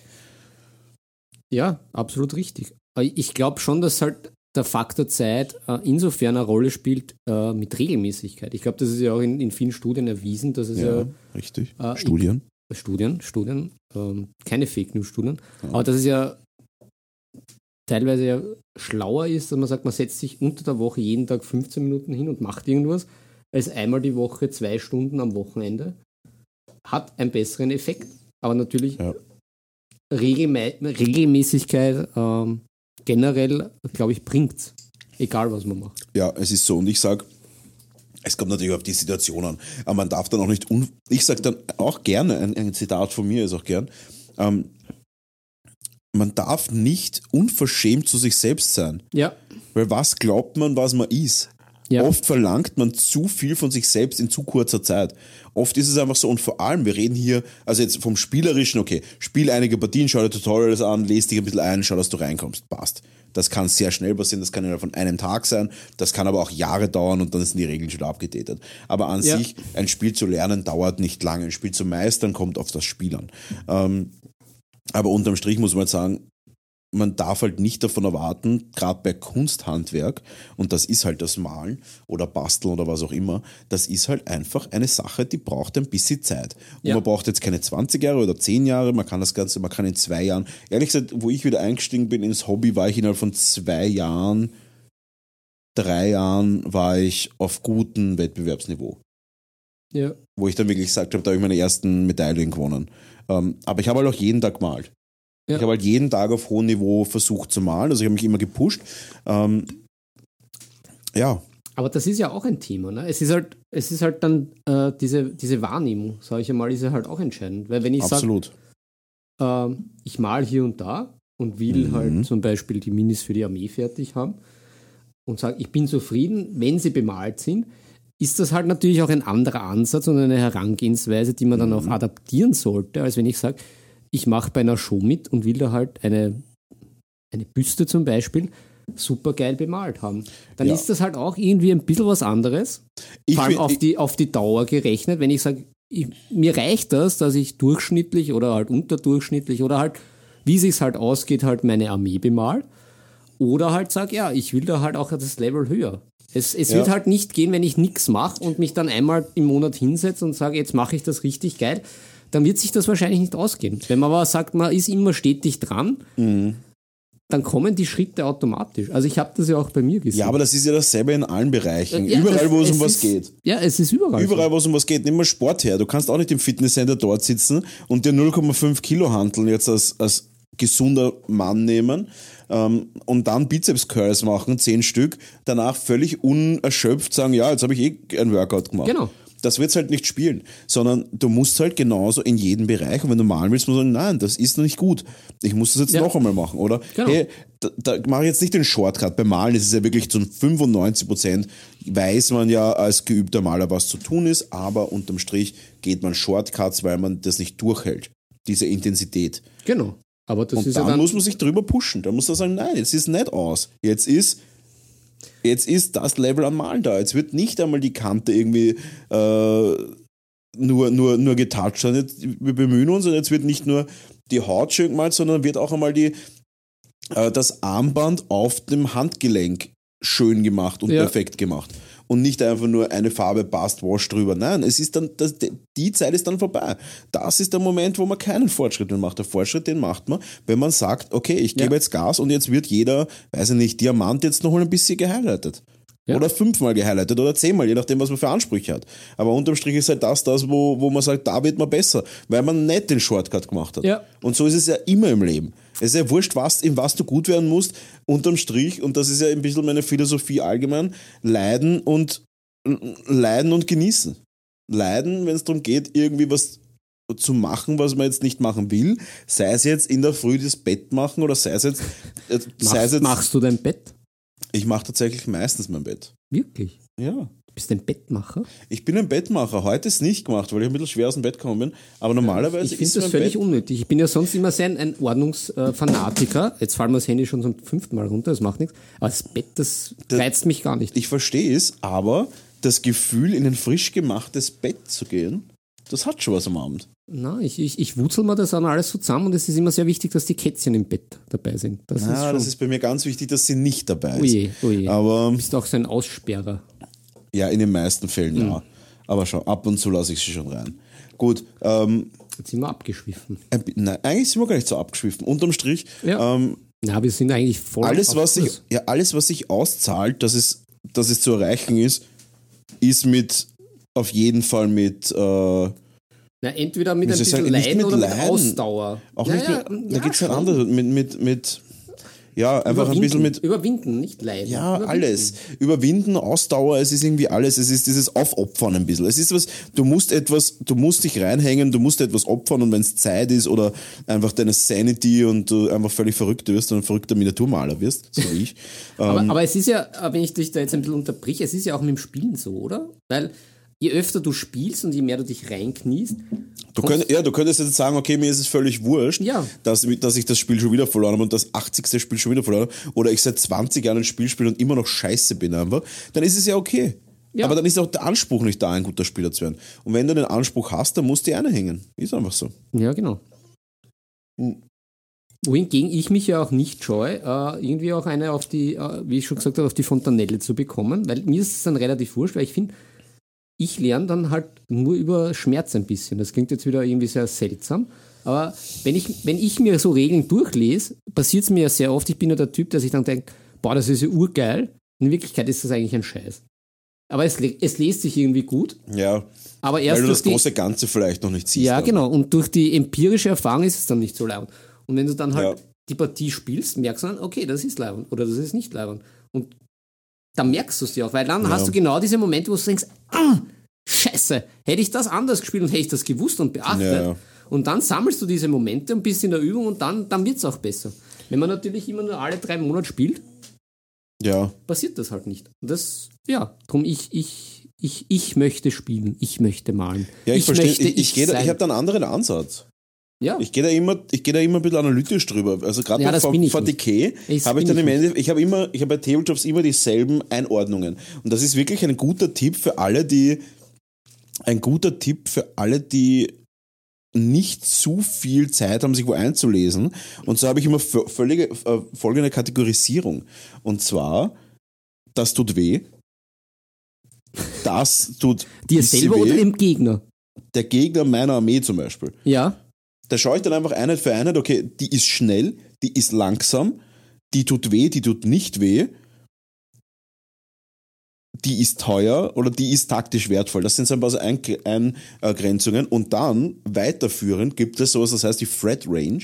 Speaker 1: Ja, absolut richtig. Ich glaube schon, dass halt der Faktor Zeit äh, insofern eine Rolle spielt äh, mit Regelmäßigkeit. Ich glaube, das ist ja auch in, in vielen Studien erwiesen, dass es ja,
Speaker 2: richtig.
Speaker 1: Äh,
Speaker 2: Studien.
Speaker 1: Studien, Studien, ähm, keine Fake News Studien, aber dass es ja teilweise ja schlauer ist, dass man sagt, man setzt sich unter der Woche jeden Tag 15 Minuten hin und macht irgendwas, als einmal die Woche zwei Stunden am Wochenende. Hat einen besseren Effekt. Aber natürlich
Speaker 2: Ja.
Speaker 1: Regelmä Regelmäßigkeit ähm, generell, glaube ich, bringt's. Egal, was man macht.
Speaker 2: Ja, es ist so. Und ich sage, es kommt natürlich auf die Situation an. Aber man darf dann auch nicht, un ich sage dann auch gerne, ein, ein Zitat von mir ist auch gern, ähm, man darf nicht unverschämt zu sich selbst sein.
Speaker 1: Ja.
Speaker 2: Weil was glaubt man, was man ist?
Speaker 1: Ja.
Speaker 2: Oft verlangt man zu viel von sich selbst in zu kurzer Zeit. Oft ist es einfach so, und vor allem, wir reden hier, also jetzt vom Spielerischen, okay, spiel einige Partien, schau dir Tutorials an, lese dich ein bisschen ein, schau, dass du reinkommst. Passt. Das kann sehr schnell passieren, das kann innerhalb von einem Tag sein, das kann aber auch Jahre dauern und dann sind die Regeln schon abgetätet. Aber an
Speaker 1: Ja.
Speaker 2: sich, ein Spiel zu lernen dauert nicht lange. Ein Spiel zu meistern kommt auf das Spiel an. Ähm, aber unterm Strich muss man sagen, man darf halt nicht davon erwarten, gerade bei Kunsthandwerk, und das ist halt das Malen oder Basteln oder was auch immer, das ist halt einfach eine Sache, die braucht ein bisschen Zeit. Und
Speaker 1: Ja.
Speaker 2: man braucht jetzt keine 20 Jahre oder 10 Jahre, man kann das Ganze, man kann in zwei Jahren, ehrlich gesagt, wo ich wieder eingestiegen bin ins Hobby, war ich innerhalb von zwei Jahren, drei Jahren war ich auf gutem Wettbewerbsniveau
Speaker 1: Ja.
Speaker 2: wo ich dann wirklich gesagt habe, da habe ich meine ersten Medaillen gewonnen. Ähm, aber ich habe halt auch jeden Tag gemalt.
Speaker 1: Ja.
Speaker 2: Ich habe halt jeden Tag auf hohem Niveau versucht zu malen, also ich habe mich immer gepusht. Ähm, ja,
Speaker 1: Aber das ist ja auch ein Thema. Ne? Es, ist halt, es ist halt dann äh, diese, diese Wahrnehmung, sage ich einmal, ist ja halt auch entscheidend. Weil wenn ich sage,
Speaker 2: absolut.
Speaker 1: ähm, ich mal hier und da und will
Speaker 2: Mhm.
Speaker 1: halt zum Beispiel die Minis für die Armee fertig haben und sage, ich bin zufrieden, wenn sie bemalt sind, ist das halt natürlich auch ein anderer Ansatz und eine Herangehensweise, die man dann
Speaker 2: Mhm.
Speaker 1: auch adaptieren sollte, als wenn ich sage, ich mache bei einer Show mit und will da halt eine, eine Büste zum Beispiel super geil bemalt haben. Dann
Speaker 2: Ja.
Speaker 1: ist das halt auch irgendwie ein bisschen was anderes.
Speaker 2: Ich
Speaker 1: Vor allem auf die, auf die Dauer gerechnet, wenn ich sage, ich, mir reicht das, dass ich durchschnittlich oder halt unterdurchschnittlich oder halt, wie sich's halt ausgeht, halt meine Armee bemal. Oder halt sage, ja, ich will da halt auch das Level höher. Es, es
Speaker 2: Ja.
Speaker 1: wird halt nicht gehen, wenn ich nichts mache und mich dann einmal im Monat hinsetze und sage, jetzt mache ich das richtig geil, dann wird sich das wahrscheinlich nicht ausgehen. Wenn man aber sagt, man ist immer stetig dran,
Speaker 2: Mhm.
Speaker 1: dann kommen die Schritte automatisch. Also ich habe das ja auch bei mir gesehen.
Speaker 2: Ja, aber das ist ja dasselbe in allen Bereichen.
Speaker 1: Ja,
Speaker 2: überall, wo es um was
Speaker 1: ist,
Speaker 2: geht.
Speaker 1: Ja, es ist überall.
Speaker 2: Überall, wo es um was geht, nimm mal Sport her. Du kannst auch nicht im Fitnesscenter dort sitzen und dir 0,5 Kilo handeln jetzt als, als gesunder Mann nehmen ähm, und dann Bizeps-Curls machen, 10 Stück, danach völlig unerschöpft sagen, ja, jetzt habe ich eh ein Workout gemacht.
Speaker 1: Genau.
Speaker 2: Das wird halt nicht spielen, sondern du musst halt genauso in jedem Bereich und wenn du malen willst, musst du sagen, nein, das ist noch nicht gut. Ich muss das jetzt
Speaker 1: Ja.
Speaker 2: noch einmal machen, oder?
Speaker 1: Genau.
Speaker 2: Hey, da, da mache ich jetzt nicht den Shortcut. Beim Malen ist es ja wirklich zu 95 Prozent, weiß man ja als geübter Maler, was zu tun ist, aber unterm Strich geht man Shortcuts, weil man das nicht durchhält. Diese Intensität.
Speaker 1: Genau. Aber das
Speaker 2: Und
Speaker 1: ist
Speaker 2: dann,
Speaker 1: ja dann.
Speaker 2: muss man sich drüber pushen. Da muss man sagen, nein, jetzt ist nicht aus. Jetzt ist, jetzt ist das Level an Malen da. Jetzt wird nicht einmal die Kante irgendwie äh, nur, nur, nur getoucht, sondern jetzt, wir bemühen uns und jetzt wird nicht nur die Haut schön gemalt, sondern wird auch einmal die, äh, das Armband auf dem Handgelenk schön gemacht und
Speaker 1: Ja.
Speaker 2: perfekt gemacht. Und nicht einfach nur eine Farbe passt, wasch drüber. Nein, es ist dann, das, die Zeit ist dann vorbei. Das ist der Moment, wo man keinen Fortschritt mehr macht. Der Fortschritt, den macht man, wenn man sagt, okay, ich
Speaker 1: Ja.
Speaker 2: gebe jetzt Gas und jetzt wird jeder, weiß ich nicht, Diamant jetzt noch mal ein bisschen gehighlightet.
Speaker 1: Ja.
Speaker 2: Oder fünfmal gehighlightet oder zehnmal, je nachdem, was man für Ansprüche hat. Aber unterm Strich ist halt das, das wo, wo man sagt, da wird man besser, weil man nicht den Shortcut gemacht hat.
Speaker 1: Ja.
Speaker 2: Und so ist es ja immer im Leben. Es ist ja wurscht, was, in was du gut werden musst, unterm Strich, und das ist ja ein bisschen meine Philosophie allgemein, leiden und leiden und genießen. Leiden, wenn es darum geht, irgendwie was zu machen, was man jetzt nicht machen will, sei es jetzt in der Früh das Bett machen oder sei es jetzt. Äh, sei es jetzt
Speaker 1: Machst du dein Bett?
Speaker 2: ich mache tatsächlich meistens mein Bett.
Speaker 1: Wirklich?
Speaker 2: Ja.
Speaker 1: Du bist ein Bettmacher?
Speaker 2: Ich bin ein Bettmacher. Heute ist nicht gemacht, weil ich ein bisschen schwer aus dem Bett gekommen bin. Aber normalerweise
Speaker 1: Ich finde
Speaker 2: ist
Speaker 1: das
Speaker 2: mein
Speaker 1: völlig
Speaker 2: Bett.
Speaker 1: unnötig. Ich bin ja sonst immer sehr ein, ein Ordnungsfanatiker. Jetzt fallen wir das Handy schon zum fünften Mal runter, das macht nichts. Aber das Bett, das reizt mich gar nicht.
Speaker 2: Ich verstehe es, aber das Gefühl, in ein frisch gemachtes Bett zu gehen, das hat schon was am Abend.
Speaker 1: Na, ich, ich, ich wurzel mir das dann alles so zusammen und es ist immer sehr wichtig, dass die Kätzchen im Bett dabei sind. Das ist
Speaker 2: Ja,
Speaker 1: schon.
Speaker 2: das ist bei mir ganz wichtig, dass sie nicht dabei ist.
Speaker 1: Oje, oje.
Speaker 2: Aber
Speaker 1: du bist auch so ein Aussperrer.
Speaker 2: Ja, in den meisten Fällen
Speaker 1: Hm.
Speaker 2: ja. Aber schon, ab und zu lasse ich sie schon rein. Gut, ähm,
Speaker 1: Jetzt sind wir abgeschwiffen.
Speaker 2: bi- nein, eigentlich sind wir gar nicht so abgeschwiffen. Unterm Strich,
Speaker 1: Ja.
Speaker 2: ähm,
Speaker 1: Na, wir sind eigentlich voll
Speaker 2: alles, was sich, ja, alles, was sich auszahlt, dass es, dass es zu erreichen ist, ist mit auf jeden Fall mit äh,
Speaker 1: Na, entweder mit ein bisschen
Speaker 2: sagen,
Speaker 1: Leiden
Speaker 2: mit
Speaker 1: oder mit
Speaker 2: Leiden.
Speaker 1: Ausdauer.
Speaker 2: auch
Speaker 1: ja,
Speaker 2: nicht
Speaker 1: ja,
Speaker 2: mit, da
Speaker 1: ja,
Speaker 2: gibt es halt andere, mit, mit, mit ja, einfach ein bisschen mit
Speaker 1: Überwinden, nicht leiden.
Speaker 2: Ja,
Speaker 1: Überwinden.
Speaker 2: alles. Überwinden, Ausdauer, es ist irgendwie alles. Es ist dieses Aufopfern ein bisschen. Es ist was, du musst etwas, du musst dich reinhängen, du musst etwas opfern und wenn es Zeit ist oder einfach deine Sanity und du einfach völlig verrückt wirst und ein verrückter Miniaturmaler wirst, so wie ich.
Speaker 1: Aber,
Speaker 2: ähm,
Speaker 1: aber es ist ja, wenn ich dich da jetzt ein bisschen unterbrich, es ist ja auch mit dem Spielen so, oder? Weil je öfter du spielst und je mehr du dich reinkniest,
Speaker 2: du, könnt, ja, du könntest jetzt sagen, okay, mir ist es völlig wurscht,
Speaker 1: Ja.
Speaker 2: dass, dass ich das Spiel schon wieder verloren habe und das 80. Spiel schon wieder verloren habe oder ich seit 20 Jahren ein Spiel spiele und immer noch scheiße bin einfach, dann ist es ja okay.
Speaker 1: Ja.
Speaker 2: Aber dann ist auch der Anspruch nicht da, ein guter Spieler zu werden. Und wenn du den Anspruch hast, dann musst du eine hängen. Ist einfach so.
Speaker 1: ja, genau. Wohingegen ich mich ja auch nicht scheue, äh, irgendwie auch eine auf die, äh, wie ich schon gesagt habe, auf die Fontanelle zu bekommen, weil mir ist es dann relativ wurscht, weil ich finde, ich lerne dann halt nur über Schmerz ein bisschen. Das klingt jetzt wieder irgendwie sehr seltsam. Aber wenn ich, wenn ich mir so Regeln durchlese, passiert es mir ja sehr oft, ich bin ja der Typ, der sich dann denkt, boah, das ist ja urgeil. In Wirklichkeit ist das eigentlich ein Scheiß. Aber es, es liest sich irgendwie gut.
Speaker 2: Ja,
Speaker 1: Aber erst
Speaker 2: weil du das
Speaker 1: die,
Speaker 2: große Ganze vielleicht noch nicht siehst.
Speaker 1: ja,
Speaker 2: aber-
Speaker 1: genau. Und durch die empirische Erfahrung ist es dann nicht so leibend. Und wenn du dann halt
Speaker 2: Ja.
Speaker 1: die Partie spielst, merkst du dann, okay, das ist leibend oder das ist nicht leibend. Und dann merkst du es dir auch, weil dann hast du genau diese Momente, wo du denkst, ah, scheiße, hätte ich das anders gespielt und hätte ich das gewusst und beachtet.
Speaker 2: Ja, ja.
Speaker 1: Und dann sammelst du diese Momente und bist in der Übung und dann, dann wird es auch besser. Wenn man natürlich immer nur alle drei Monate spielt,
Speaker 2: Ja,
Speaker 1: passiert das halt nicht. Und das, ja, drum ich, ich, ich, ich möchte spielen, ich möchte malen.
Speaker 2: ja ich, verstehe.
Speaker 1: möchte
Speaker 2: Ich, ich,
Speaker 1: sein.
Speaker 2: ich habe da einen anderen Ansatz.
Speaker 1: Ja.
Speaker 2: Ich gehe da immer, ich gehe da immer ein bisschen analytisch drüber. Also gerade
Speaker 1: Ja,
Speaker 2: 40k
Speaker 1: Ich
Speaker 2: habe ich dann im
Speaker 1: ich
Speaker 2: Ende, ich habe immer, ich habe bei Tabletops immer dieselben Einordnungen. Und das ist wirklich ein guter Tipp für alle, die, ein guter Tipp für alle, die nicht zu viel Zeit haben, sich wo einzulesen. Und so habe ich immer vö- völlige, äh, folgende Kategorisierung. Und zwar, das tut weh. Das tut
Speaker 1: Dir selber
Speaker 2: weh.
Speaker 1: oder dem Gegner?
Speaker 2: der Gegner meiner Armee zum Beispiel
Speaker 1: Ja.
Speaker 2: Da schaue ich dann einfach Einheit für Einheit, okay, die ist schnell, die ist langsam, die tut weh, die tut nicht weh, die ist teuer oder die ist taktisch wertvoll. Das sind so ein paar so Eingrenzungen. Und dann weiterführend gibt es sowas, das heißt die Threat Range.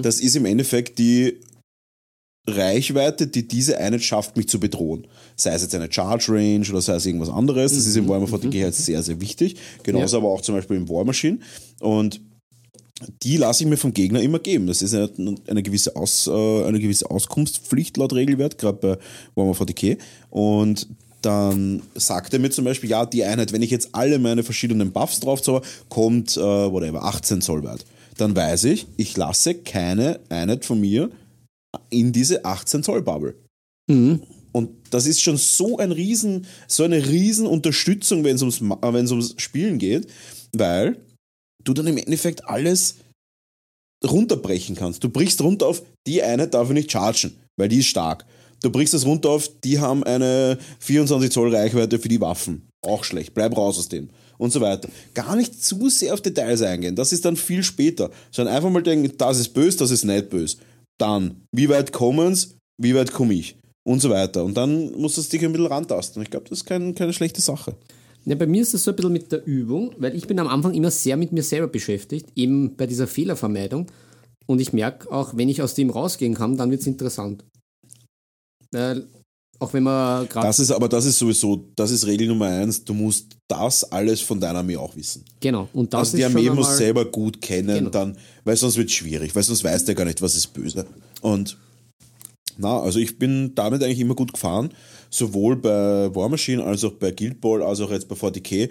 Speaker 2: Das ist im Endeffekt die Reichweite, die diese Einheit schafft, mich zu bedrohen. Sei es jetzt eine Charge Range oder sei es irgendwas anderes. Das ist im Warhammer 40k halt sehr, sehr wichtig. Genauso aber auch zum Beispiel im War Machine. Und die lasse ich mir vom Gegner immer geben. Das ist eine, eine, gewisse, Aus, äh, eine gewisse Auskunftspflicht laut Regelwert, gerade bei Warhammer 40k. Und dann sagt er mir zum Beispiel, ja, die Einheit, wenn ich jetzt alle meine verschiedenen Buffs drauf zauber, kommt, äh, whatever, 18 Zoll weit. Dann weiß ich, ich lasse keine Einheit von mir in diese 18 Zoll Bubble.
Speaker 1: Mhm.
Speaker 2: Und das ist schon so ein riesen, so eine riesen Unterstützung, wenn es ums, äh, wenn es ums Spielen geht, weil du dann im Endeffekt alles runterbrechen kannst. Du brichst runter auf, die Einheit darf ich nicht chargen, weil die ist stark. Du brichst es runter auf, die haben eine 24 Zoll Reichweite für die Waffen. Auch schlecht, bleib raus aus dem. Und so weiter. Gar nicht zu sehr auf Details eingehen, das ist dann viel später. Sondern einfach mal denken, das ist böse, das ist nicht böse. Dann, wie weit kommen's, wie weit komme ich? Und so weiter. Und dann musst du dich ein bisschen rantasten. Ich glaube, das ist kein, keine schlechte Sache.
Speaker 1: Ja, bei mir ist das so ein bisschen mit der Übung, weil ich bin am Anfang immer sehr mit mir selber beschäftigt, eben bei dieser Fehlervermeidung. Und ich merke auch, wenn ich aus dem rausgehen kann, dann wird es interessant. Weil, auch wenn man gerade.
Speaker 2: Das ist aber das ist sowieso, das ist Regel Nummer eins. Du musst das alles von deiner Armee auch wissen.
Speaker 1: Genau. Und das
Speaker 2: Also die Armee muss selber gut kennen,
Speaker 1: Genau.
Speaker 2: dann, weil sonst wird es schwierig, weil sonst weiß der gar nicht, was ist böse. Und na, also ich bin damit eigentlich immer gut gefahren, sowohl bei War Machine als auch bei Guild Ball, als auch jetzt bei 40k,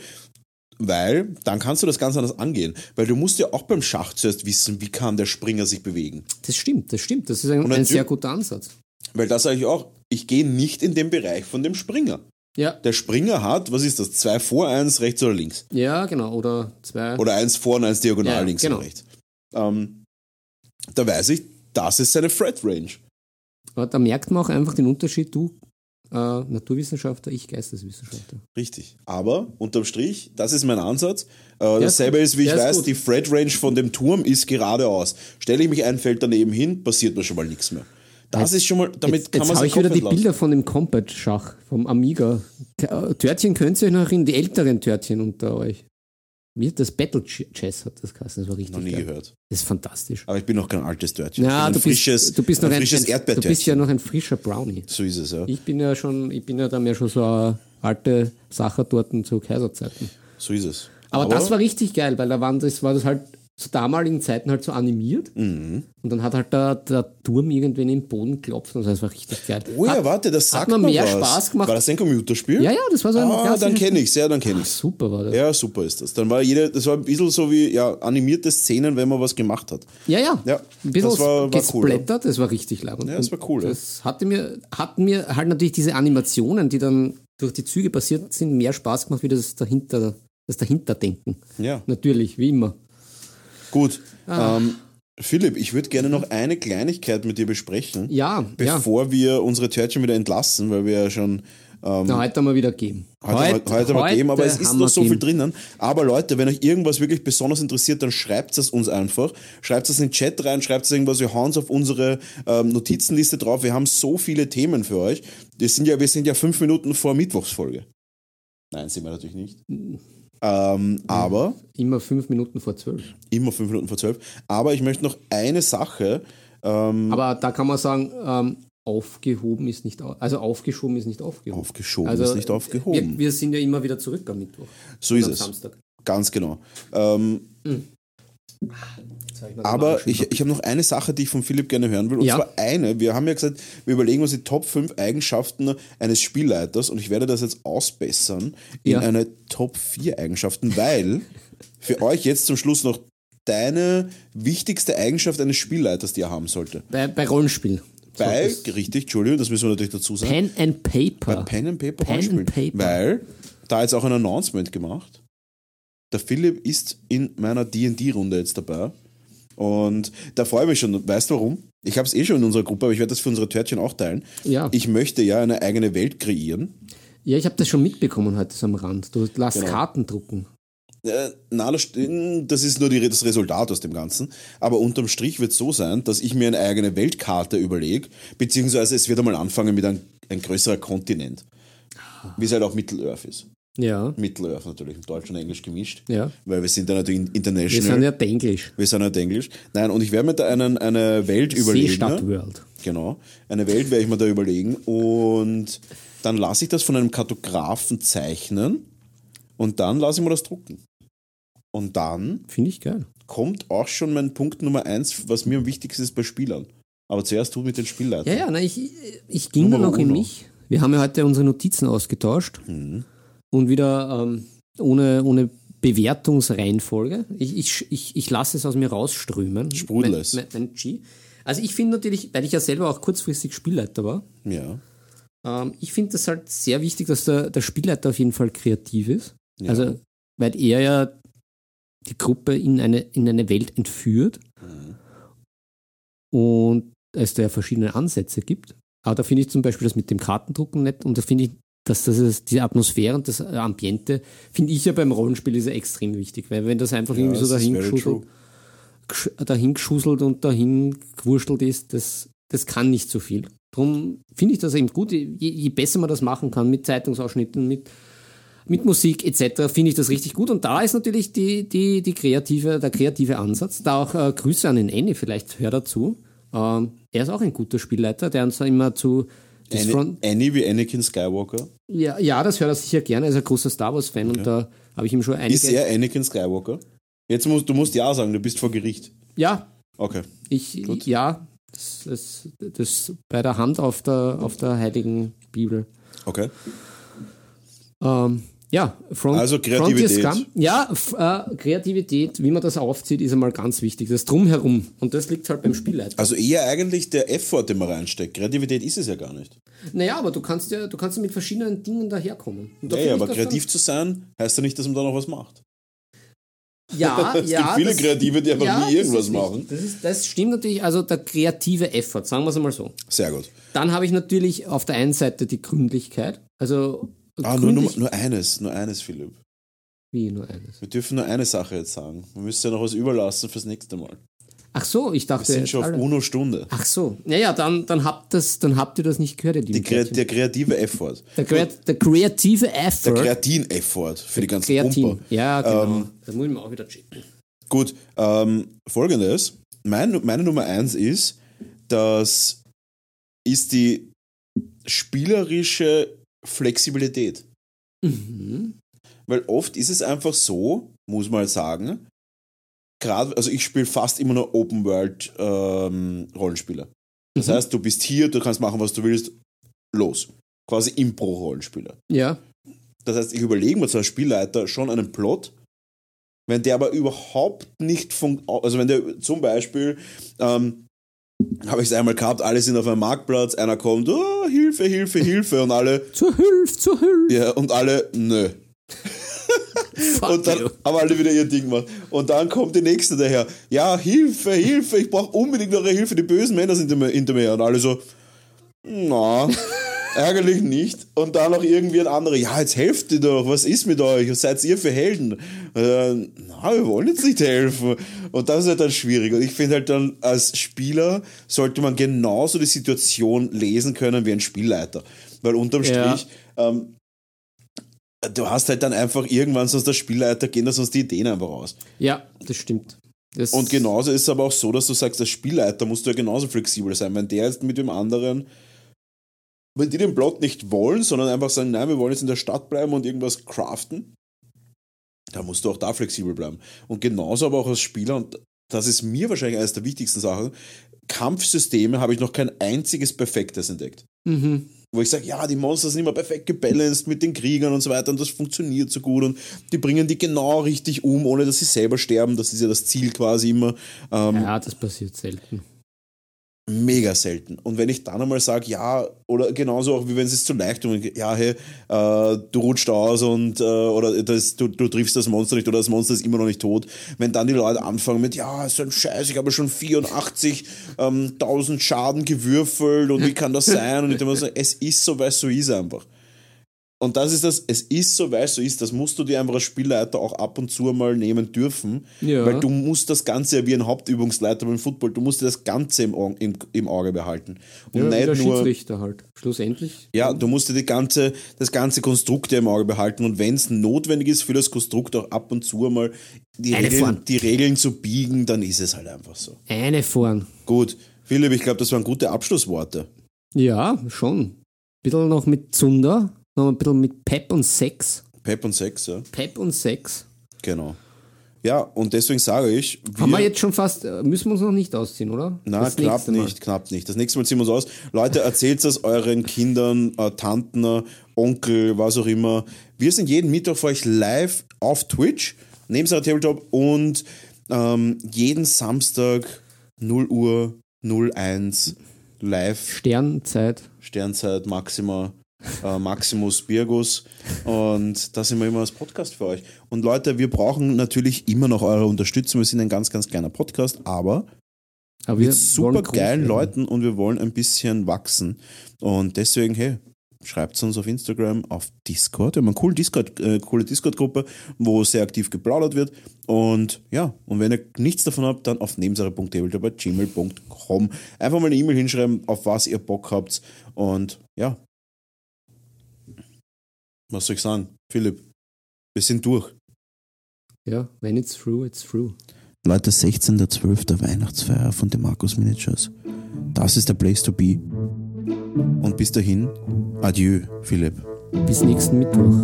Speaker 2: weil dann kannst du das ganz anders angehen. Weil du musst ja auch beim Schach zuerst wissen, wie kann der Springer sich bewegen.
Speaker 1: Das stimmt, das stimmt. Das ist ein,
Speaker 2: Und
Speaker 1: ein sehr guter Ansatz.
Speaker 2: Weil das sage ich auch, ich gehe nicht in den Bereich von dem Springer.
Speaker 1: Ja,
Speaker 2: Der Springer hat, was ist das, zwei vor, eins rechts oder links?
Speaker 1: ja, genau. Oder zwei.
Speaker 2: Oder eins vor und eins diagonal
Speaker 1: Ja,
Speaker 2: links
Speaker 1: genau.
Speaker 2: oder rechts. Ähm, da weiß ich, das ist seine Threat Range.
Speaker 1: Aber da merkt man auch einfach den Unterschied, du äh, Naturwissenschaftler, ich Geisteswissenschaftler.
Speaker 2: Richtig. Aber unterm Strich, das ist mein Ansatz. Äh, dasselbe ist, wie ich weiß,
Speaker 1: gut.
Speaker 2: die Threat Range von dem Turm ist geradeaus. Stelle ich mich ein Feld daneben hin, passiert mir schon mal nichts mehr. Das ist schon mal, damit
Speaker 1: jetzt
Speaker 2: kann
Speaker 1: jetzt
Speaker 2: man
Speaker 1: habe
Speaker 2: sich
Speaker 1: ich wieder die
Speaker 2: entlassen.
Speaker 1: Bilder von dem Combat-Schach, vom Amiga. Äh, Törtchen könnt ihr euch noch erinnern, die älteren Törtchen unter euch. Wie das Battle Ch- Chess hat das geheißen, das war richtig
Speaker 2: Noch nie
Speaker 1: geil.
Speaker 2: gehört.
Speaker 1: Das ist fantastisch.
Speaker 2: Aber ich bin noch kein altes Törtchen.
Speaker 1: Ja, du bist,
Speaker 2: frisches,
Speaker 1: du bist noch
Speaker 2: ein frisches
Speaker 1: ein, du bist ja noch ein frischer Brownie.
Speaker 2: so ist es, ja.
Speaker 1: Ich bin ja schon, ich bin ja dann ja schon so eine alte Sachertorten zu Kaiserzeiten.
Speaker 2: So ist es.
Speaker 1: Aber, das war richtig geil, weil da waren, das war das halt zu damaligen Zeiten halt so animiert.
Speaker 2: Mhm.
Speaker 1: Und dann hat halt der, der Turm irgendwie in den Boden geklopft und das war richtig geil.
Speaker 2: Oh ja,
Speaker 1: hat,
Speaker 2: warte, das
Speaker 1: hat
Speaker 2: sagt
Speaker 1: mir
Speaker 2: mir
Speaker 1: mehr
Speaker 2: was.
Speaker 1: Spaß gemacht.
Speaker 2: War das ein Computerspiel?
Speaker 1: Ja, ja, das war so ein
Speaker 2: Ah, dann kenne ich's, ja, dann kenne ich's.
Speaker 1: Super war das.
Speaker 2: Ja, super ist das. Dann war jede, das war ein bisschen so wie ja, animierte Szenen, wenn man was gemacht hat.
Speaker 1: Ja, ja.
Speaker 2: Ja,
Speaker 1: ein bisschen
Speaker 2: das war- war cool,
Speaker 1: gesplattert, das war richtig lang.
Speaker 2: Ja, das war cool, ja.
Speaker 1: Das hatte mir, hat mir halt natürlich diese Animationen, die dann durch die Züge passiert sind, mehr Spaß gemacht, wie das dahinter, das Dahinterdenken.
Speaker 2: Ja,
Speaker 1: Natürlich, wie immer.
Speaker 2: Gut.
Speaker 1: Ah.
Speaker 2: Ähm, Philipp, ich würde gerne noch eine Kleinigkeit mit dir besprechen,
Speaker 1: Ja, ja.
Speaker 2: bevor wir unsere Törtchen wieder entlassen, weil wir ja schon ähm,
Speaker 1: Na, heute haben wir wieder gegeben.
Speaker 2: heute, heute, mal geben, aber es ist
Speaker 1: haben
Speaker 2: noch
Speaker 1: wir
Speaker 2: so viel
Speaker 1: gegeben.
Speaker 2: drinnen. Aber Leute, wenn euch irgendwas wirklich besonders interessiert, dann schreibt es uns einfach. Schreibt es in den Chat rein, schreibt es irgendwas, wir hauen es auf unsere ähm, Notizenliste drauf. Wir haben so viele Themen für euch. Wir sind ja, wir sind ja fünf Minuten vor Mittwochsfolge. Nein, sind wir natürlich nicht. Ähm, aber
Speaker 1: Immer fünf Minuten vor zwölf.
Speaker 2: immer fünf Minuten vor zwölf. Aber ich möchte noch eine Sache. Ähm,
Speaker 1: Aber da kann man sagen, ähm, aufgehoben ist nicht, also aufgeschoben ist nicht aufgehoben.
Speaker 2: aufgeschoben
Speaker 1: also
Speaker 2: ist nicht aufgehoben.
Speaker 1: Wir, wir sind ja immer wieder zurück am Mittwoch.
Speaker 2: so ist
Speaker 1: am
Speaker 2: es.
Speaker 1: Samstag.
Speaker 2: Ganz genau. Ähm, Aber ich, ich habe noch eine Sache, die ich von Philipp gerne hören will. Und
Speaker 1: Ja.
Speaker 2: zwar eine. Wir haben ja gesagt, wir überlegen uns die Top 5 Eigenschaften eines Spielleiters und ich werde das jetzt ausbessern in
Speaker 1: Ja.
Speaker 2: eine Top 4 Eigenschaften, weil für euch jetzt zum Schluss noch deine wichtigste Eigenschaft eines Spielleiters, die er haben sollte.
Speaker 1: Bei, bei Rollenspiel.
Speaker 2: Bei,
Speaker 1: So,
Speaker 2: richtig, Entschuldigung, das müssen wir natürlich dazu sagen.
Speaker 1: Pen and Paper.
Speaker 2: Bei Pen and Paper
Speaker 1: Pen and Paper.
Speaker 2: Weil da jetzt auch ein Announcement gemacht. Der Philipp ist in meiner D&D-Runde jetzt dabei. Und da freue ich mich schon. Weißt du warum? Ich habe es eh schon in unserer Gruppe, aber ich werde das für unsere Törtchen auch teilen.
Speaker 1: Ja.
Speaker 2: Ich möchte ja eine eigene Welt kreieren.
Speaker 1: ja, ich habe das schon mitbekommen heute so am Rand. Du lässt
Speaker 2: Genau.
Speaker 1: Karten drucken.
Speaker 2: Äh, na, das, st- das ist nur die, das Resultat aus dem Ganzen. Aber unterm Strich wird es so sein, dass ich mir eine eigene Weltkarte überlege, beziehungsweise es wird einmal anfangen mit ein, ein größerer Kontinent. Wie es halt auch Mittelöhrf ist.
Speaker 1: Ja,
Speaker 2: Mittelöhrf natürlich, im Deutsch und Englisch gemischt.
Speaker 1: ja.
Speaker 2: Weil wir sind da natürlich
Speaker 1: Wir
Speaker 2: international.
Speaker 1: sind ja Englisch.
Speaker 2: Wir sind halt Englisch. Nein, und ich werde mir da einen, eine Welt überlegen.
Speaker 1: Seestadt
Speaker 2: ne?
Speaker 1: World.
Speaker 2: Genau. Eine Welt werde ich mir da überlegen. Und dann lasse ich das von einem Kartografen zeichnen. Und dann lasse ich mir das drucken. Und dann
Speaker 1: Finde ich geil.
Speaker 2: kommt auch schon mein Punkt Nummer eins, was mir am wichtigsten ist bei Spielern. Aber zuerst du mit den Spielleitern.
Speaker 1: Ja, ja, na, ich, ich ging da
Speaker 2: Nummer
Speaker 1: noch in
Speaker 2: uno.
Speaker 1: mich. Wir haben ja heute unsere Notizen ausgetauscht
Speaker 2: Mhm.
Speaker 1: Und wieder ähm, ohne, ohne Bewertungsreihenfolge. Ich, ich, ich, ich lasse es aus mir rausströmen.
Speaker 2: Sprudel
Speaker 1: Mein-
Speaker 2: es.
Speaker 1: Mein, mein G. Also ich finde natürlich, weil ich ja selber auch kurzfristig Spielleiter war,
Speaker 2: Ja.
Speaker 1: ähm, ich finde das halt sehr wichtig, dass der, der Spielleiter auf jeden Fall kreativ ist.
Speaker 2: Ja.
Speaker 1: Also, weil er ja die Gruppe in eine, in eine Welt entführt und es da ja verschiedene Ansätze gibt. Aber da finde ich zum Beispiel das mit dem Kartendrucken nett und da finde ich, dass das ist, diese Atmosphäre und das Ambiente, finde ich ja beim Rollenspiel ist ja extrem wichtig, weil wenn das einfach
Speaker 2: Ja,
Speaker 1: irgendwie so
Speaker 2: das ist
Speaker 1: dahin
Speaker 2: very
Speaker 1: geschuselt, gesch- dahin geschuselt und dahin gewurschtelt ist, das, das kann nicht so viel. Darum finde ich das eben gut, je, je besser man das machen kann mit Zeitungsausschnitten, mit mit Musik etc. finde ich das richtig gut. Und da ist natürlich die, die, die kreative, der kreative Ansatz. Da auch äh, Grüße an den Annie, vielleicht hört er zu. Ähm, er ist auch ein guter Spielleiter, der uns immer zu
Speaker 2: Annie, Annie wie Anakin Skywalker.
Speaker 1: ja, ja, das hört er sicher gerne. Er ist ein großer Star Wars-Fan und da habe ich ihm schon einige.
Speaker 2: Ist er Anakin Skywalker? Jetzt musst du musst ja sagen, du bist vor Gericht.
Speaker 1: ja,
Speaker 2: Okay.
Speaker 1: ich, ja, das, das, das bei der Hand auf der, auf der heiligen Bibel.
Speaker 2: Okay.
Speaker 1: Ähm, ja, Front,
Speaker 2: Also Kreativität.
Speaker 1: Scum. Ja, äh, Kreativität, wie man das aufzieht, ist einmal ganz wichtig. Das Drumherum. Und das liegt halt beim Spielleiter.
Speaker 2: Also eher eigentlich der Effort, den man reinsteckt. Kreativität ist es ja gar nicht.
Speaker 1: Naja, aber du kannst ja, du kannst ja mit verschiedenen Dingen daherkommen. Und da
Speaker 2: Ja,
Speaker 1: finde
Speaker 2: ja,
Speaker 1: ich
Speaker 2: aber kreativ zu sein, heißt ja nicht, dass man da noch was macht.
Speaker 1: Ja,
Speaker 2: Es
Speaker 1: ja.
Speaker 2: gibt viele
Speaker 1: das-
Speaker 2: Kreative, die einfach
Speaker 1: ja,
Speaker 2: nie irgendwas machen.
Speaker 1: Das, ist, das stimmt natürlich, also der kreative Effort, sagen wir es einmal so.
Speaker 2: Sehr gut.
Speaker 1: Dann habe ich natürlich auf der einen Seite die Gründlichkeit. Also
Speaker 2: Ah, nur, nur, nur eines, nur eines, Philipp.
Speaker 1: Wie nur eines?
Speaker 2: Wir dürfen nur eine Sache jetzt sagen. Wir müssen ja noch was überlassen fürs nächste Mal.
Speaker 1: Ach so, ich
Speaker 2: Wir
Speaker 1: dachte.
Speaker 2: sind schon auf UNO-Stunde.
Speaker 1: Ach so, naja, dann, dann, habt das, dann habt ihr das nicht gehört, ihr
Speaker 2: Die Kre der kreative Effort.
Speaker 1: Der, Kreat der kreative
Speaker 2: Der
Speaker 1: Effort.
Speaker 2: Kreatin-Effort für die ganzen
Speaker 1: Kreatin.
Speaker 2: Pumper.
Speaker 1: Ja, genau.
Speaker 2: Ähm,
Speaker 1: das muss ich mir auch wieder checken.
Speaker 2: Gut, ähm, folgendes. Mein, meine Nummer eins ist, das ist die spielerische Flexibilität.
Speaker 1: Mhm.
Speaker 2: Weil oft ist es einfach so, muss man halt sagen, gerade, also ich spiele fast immer nur Open World ähm, Rollenspiele. Das
Speaker 1: Mhm.
Speaker 2: heißt, du bist hier, du kannst machen, was du willst, los. Quasi Impro-Rollenspiele.
Speaker 1: Ja.
Speaker 2: Das heißt, ich überlege mir als Spielleiter schon einen Plot, wenn der aber überhaupt nicht funktioniert, also wenn der zum Beispiel, ähm, habe ich es einmal gehabt, alle sind auf einem Marktplatz, einer kommt, oh, Hilfe, Hilfe, Hilfe und alle,
Speaker 1: Zur Hilfe, zur Hilfe.
Speaker 2: ja, und alle, nö. Und dann
Speaker 1: you.
Speaker 2: haben alle wieder ihr Ding gemacht. Und dann kommt die nächste daher, ja, Hilfe, Hilfe, ich brauche unbedingt eure Hilfe, die bösen Männer sind hinter mir-. Und alle so, na, ärgerlich nicht. Und dann noch irgendwie ein anderer, ja, jetzt helft ihr doch, was ist mit euch? Was seid ihr für Helden? Äh, na, wir wollen jetzt nicht helfen. Und das ist halt dann schwierig. Und ich finde halt dann, als Spieler sollte man genauso die Situation lesen können wie ein Spielleiter. Weil unterm
Speaker 1: Ja.
Speaker 2: Strich, ähm, du hast halt dann einfach irgendwann sonst der Spielleiter gehen da sonst die Ideen einfach raus.
Speaker 1: Ja, das stimmt. Das
Speaker 2: Und genauso ist es aber auch so, dass du sagst, als Spielleiter musst du ja genauso flexibel sein. Wenn der jetzt mit dem anderen, wenn die den Plot nicht wollen, sondern einfach sagen, nein, wir wollen jetzt in der Stadt bleiben und irgendwas craften, dann musst du auch da flexibel bleiben. Und genauso aber auch als Spieler, und das ist mir wahrscheinlich eines der wichtigsten Sachen, Kampfsysteme habe ich noch kein einziges perfektes entdeckt.
Speaker 1: Mhm.
Speaker 2: Wo ich sage, ja, die Monster sind immer perfekt gebalanced mit den Kriegern und so weiter und das funktioniert so gut und die bringen die genau richtig um, ohne dass sie selber sterben. Das ist ja das Ziel quasi immer. Ähm,
Speaker 1: Ja, das passiert selten.
Speaker 2: Mega selten. Und wenn ich dann einmal sage, ja, oder genauso auch wie wenn es zu leicht tun, ja, hey, äh, du rutscht aus und äh, oder das, du, du triffst das Monster nicht oder das Monster ist immer noch nicht tot. Wenn dann die Leute anfangen mit, ja, ist ein Scheiß, ich habe schon 84.000 ähm, Schaden gewürfelt und wie kann das sein? Und ich denke mir so, es ist so, weil es so ist einfach. Und das ist das, es ist so, weil es so ist, das musst du dir einfach als Spielleiter auch ab und zu mal nehmen dürfen,
Speaker 1: Ja.
Speaker 2: weil du musst das Ganze ja wie ein Hauptübungsleiter beim Football, du musst dir das Ganze im, im, im Auge behalten. Und
Speaker 1: Ja,
Speaker 2: nicht nur,
Speaker 1: Schiedsrichter halt. Schlussendlich.
Speaker 2: ja, du musst dir die ganze, das ganze Konstrukt ja im Auge behalten und wenn es notwendig ist für das Konstrukt auch ab und zu mal die Regeln, die Regeln zu biegen, dann ist es halt einfach so.
Speaker 1: Eine vorn.
Speaker 2: Gut, Philipp, ich glaube, das waren gute Abschlussworte.
Speaker 1: Ja, schon. Bisschen noch mit Zunder, noch ein bisschen mit Pep und Sex.
Speaker 2: Pep und Sex, ja,
Speaker 1: Pep und Sex.
Speaker 2: genau. Ja, und deswegen sage ich,
Speaker 1: Haben wir jetzt schon fast, äh, müssen wir uns noch nicht ausziehen, oder?
Speaker 2: Na,
Speaker 1: Das
Speaker 2: knapp nicht, knapp nicht. Das nächste Mal ziehen wir uns aus. Leute, erzählt es euren Kindern, äh, Tanten, Onkel, was auch immer. Wir sind jeden Mittwoch für euch live auf Twitch, neben seiner Tabletop und ähm, jeden Samstag 0 Uhr 01 live
Speaker 1: Sternzeit.
Speaker 2: Sternzeit Maxima, äh, Maximus Birgus. Und da sind wir immer als Podcast für euch. Und Leute, wir brauchen natürlich immer noch eure Unterstützung. Wir sind ein ganz, ganz kleiner Podcast, aber
Speaker 1: Aber wir
Speaker 2: mit super geilen. Leuten und wir wollen ein bisschen wachsen. Und deswegen, hey, schreibt uns auf Instagram, auf Discord. Wir haben eine coole Discord, äh, coole Discord-Gruppe, wo sehr aktiv geplaudert wird. Und ja, und wenn ihr nichts davon habt, dann auf nebensache.tabletop.gmail.com einfach mal eine E-Mail hinschreiben, auf was ihr Bock habt. Und ja. Was soll ich sagen? Philipp,
Speaker 3: Wir sind durch.
Speaker 1: Ja, when it's through, it's through.
Speaker 2: Leute, 16.12. Weihnachtsfeier von den Markus Miniatures. Das ist der Place to be. Und bis dahin, adieu, Philipp.
Speaker 1: Bis nächsten Mittwoch.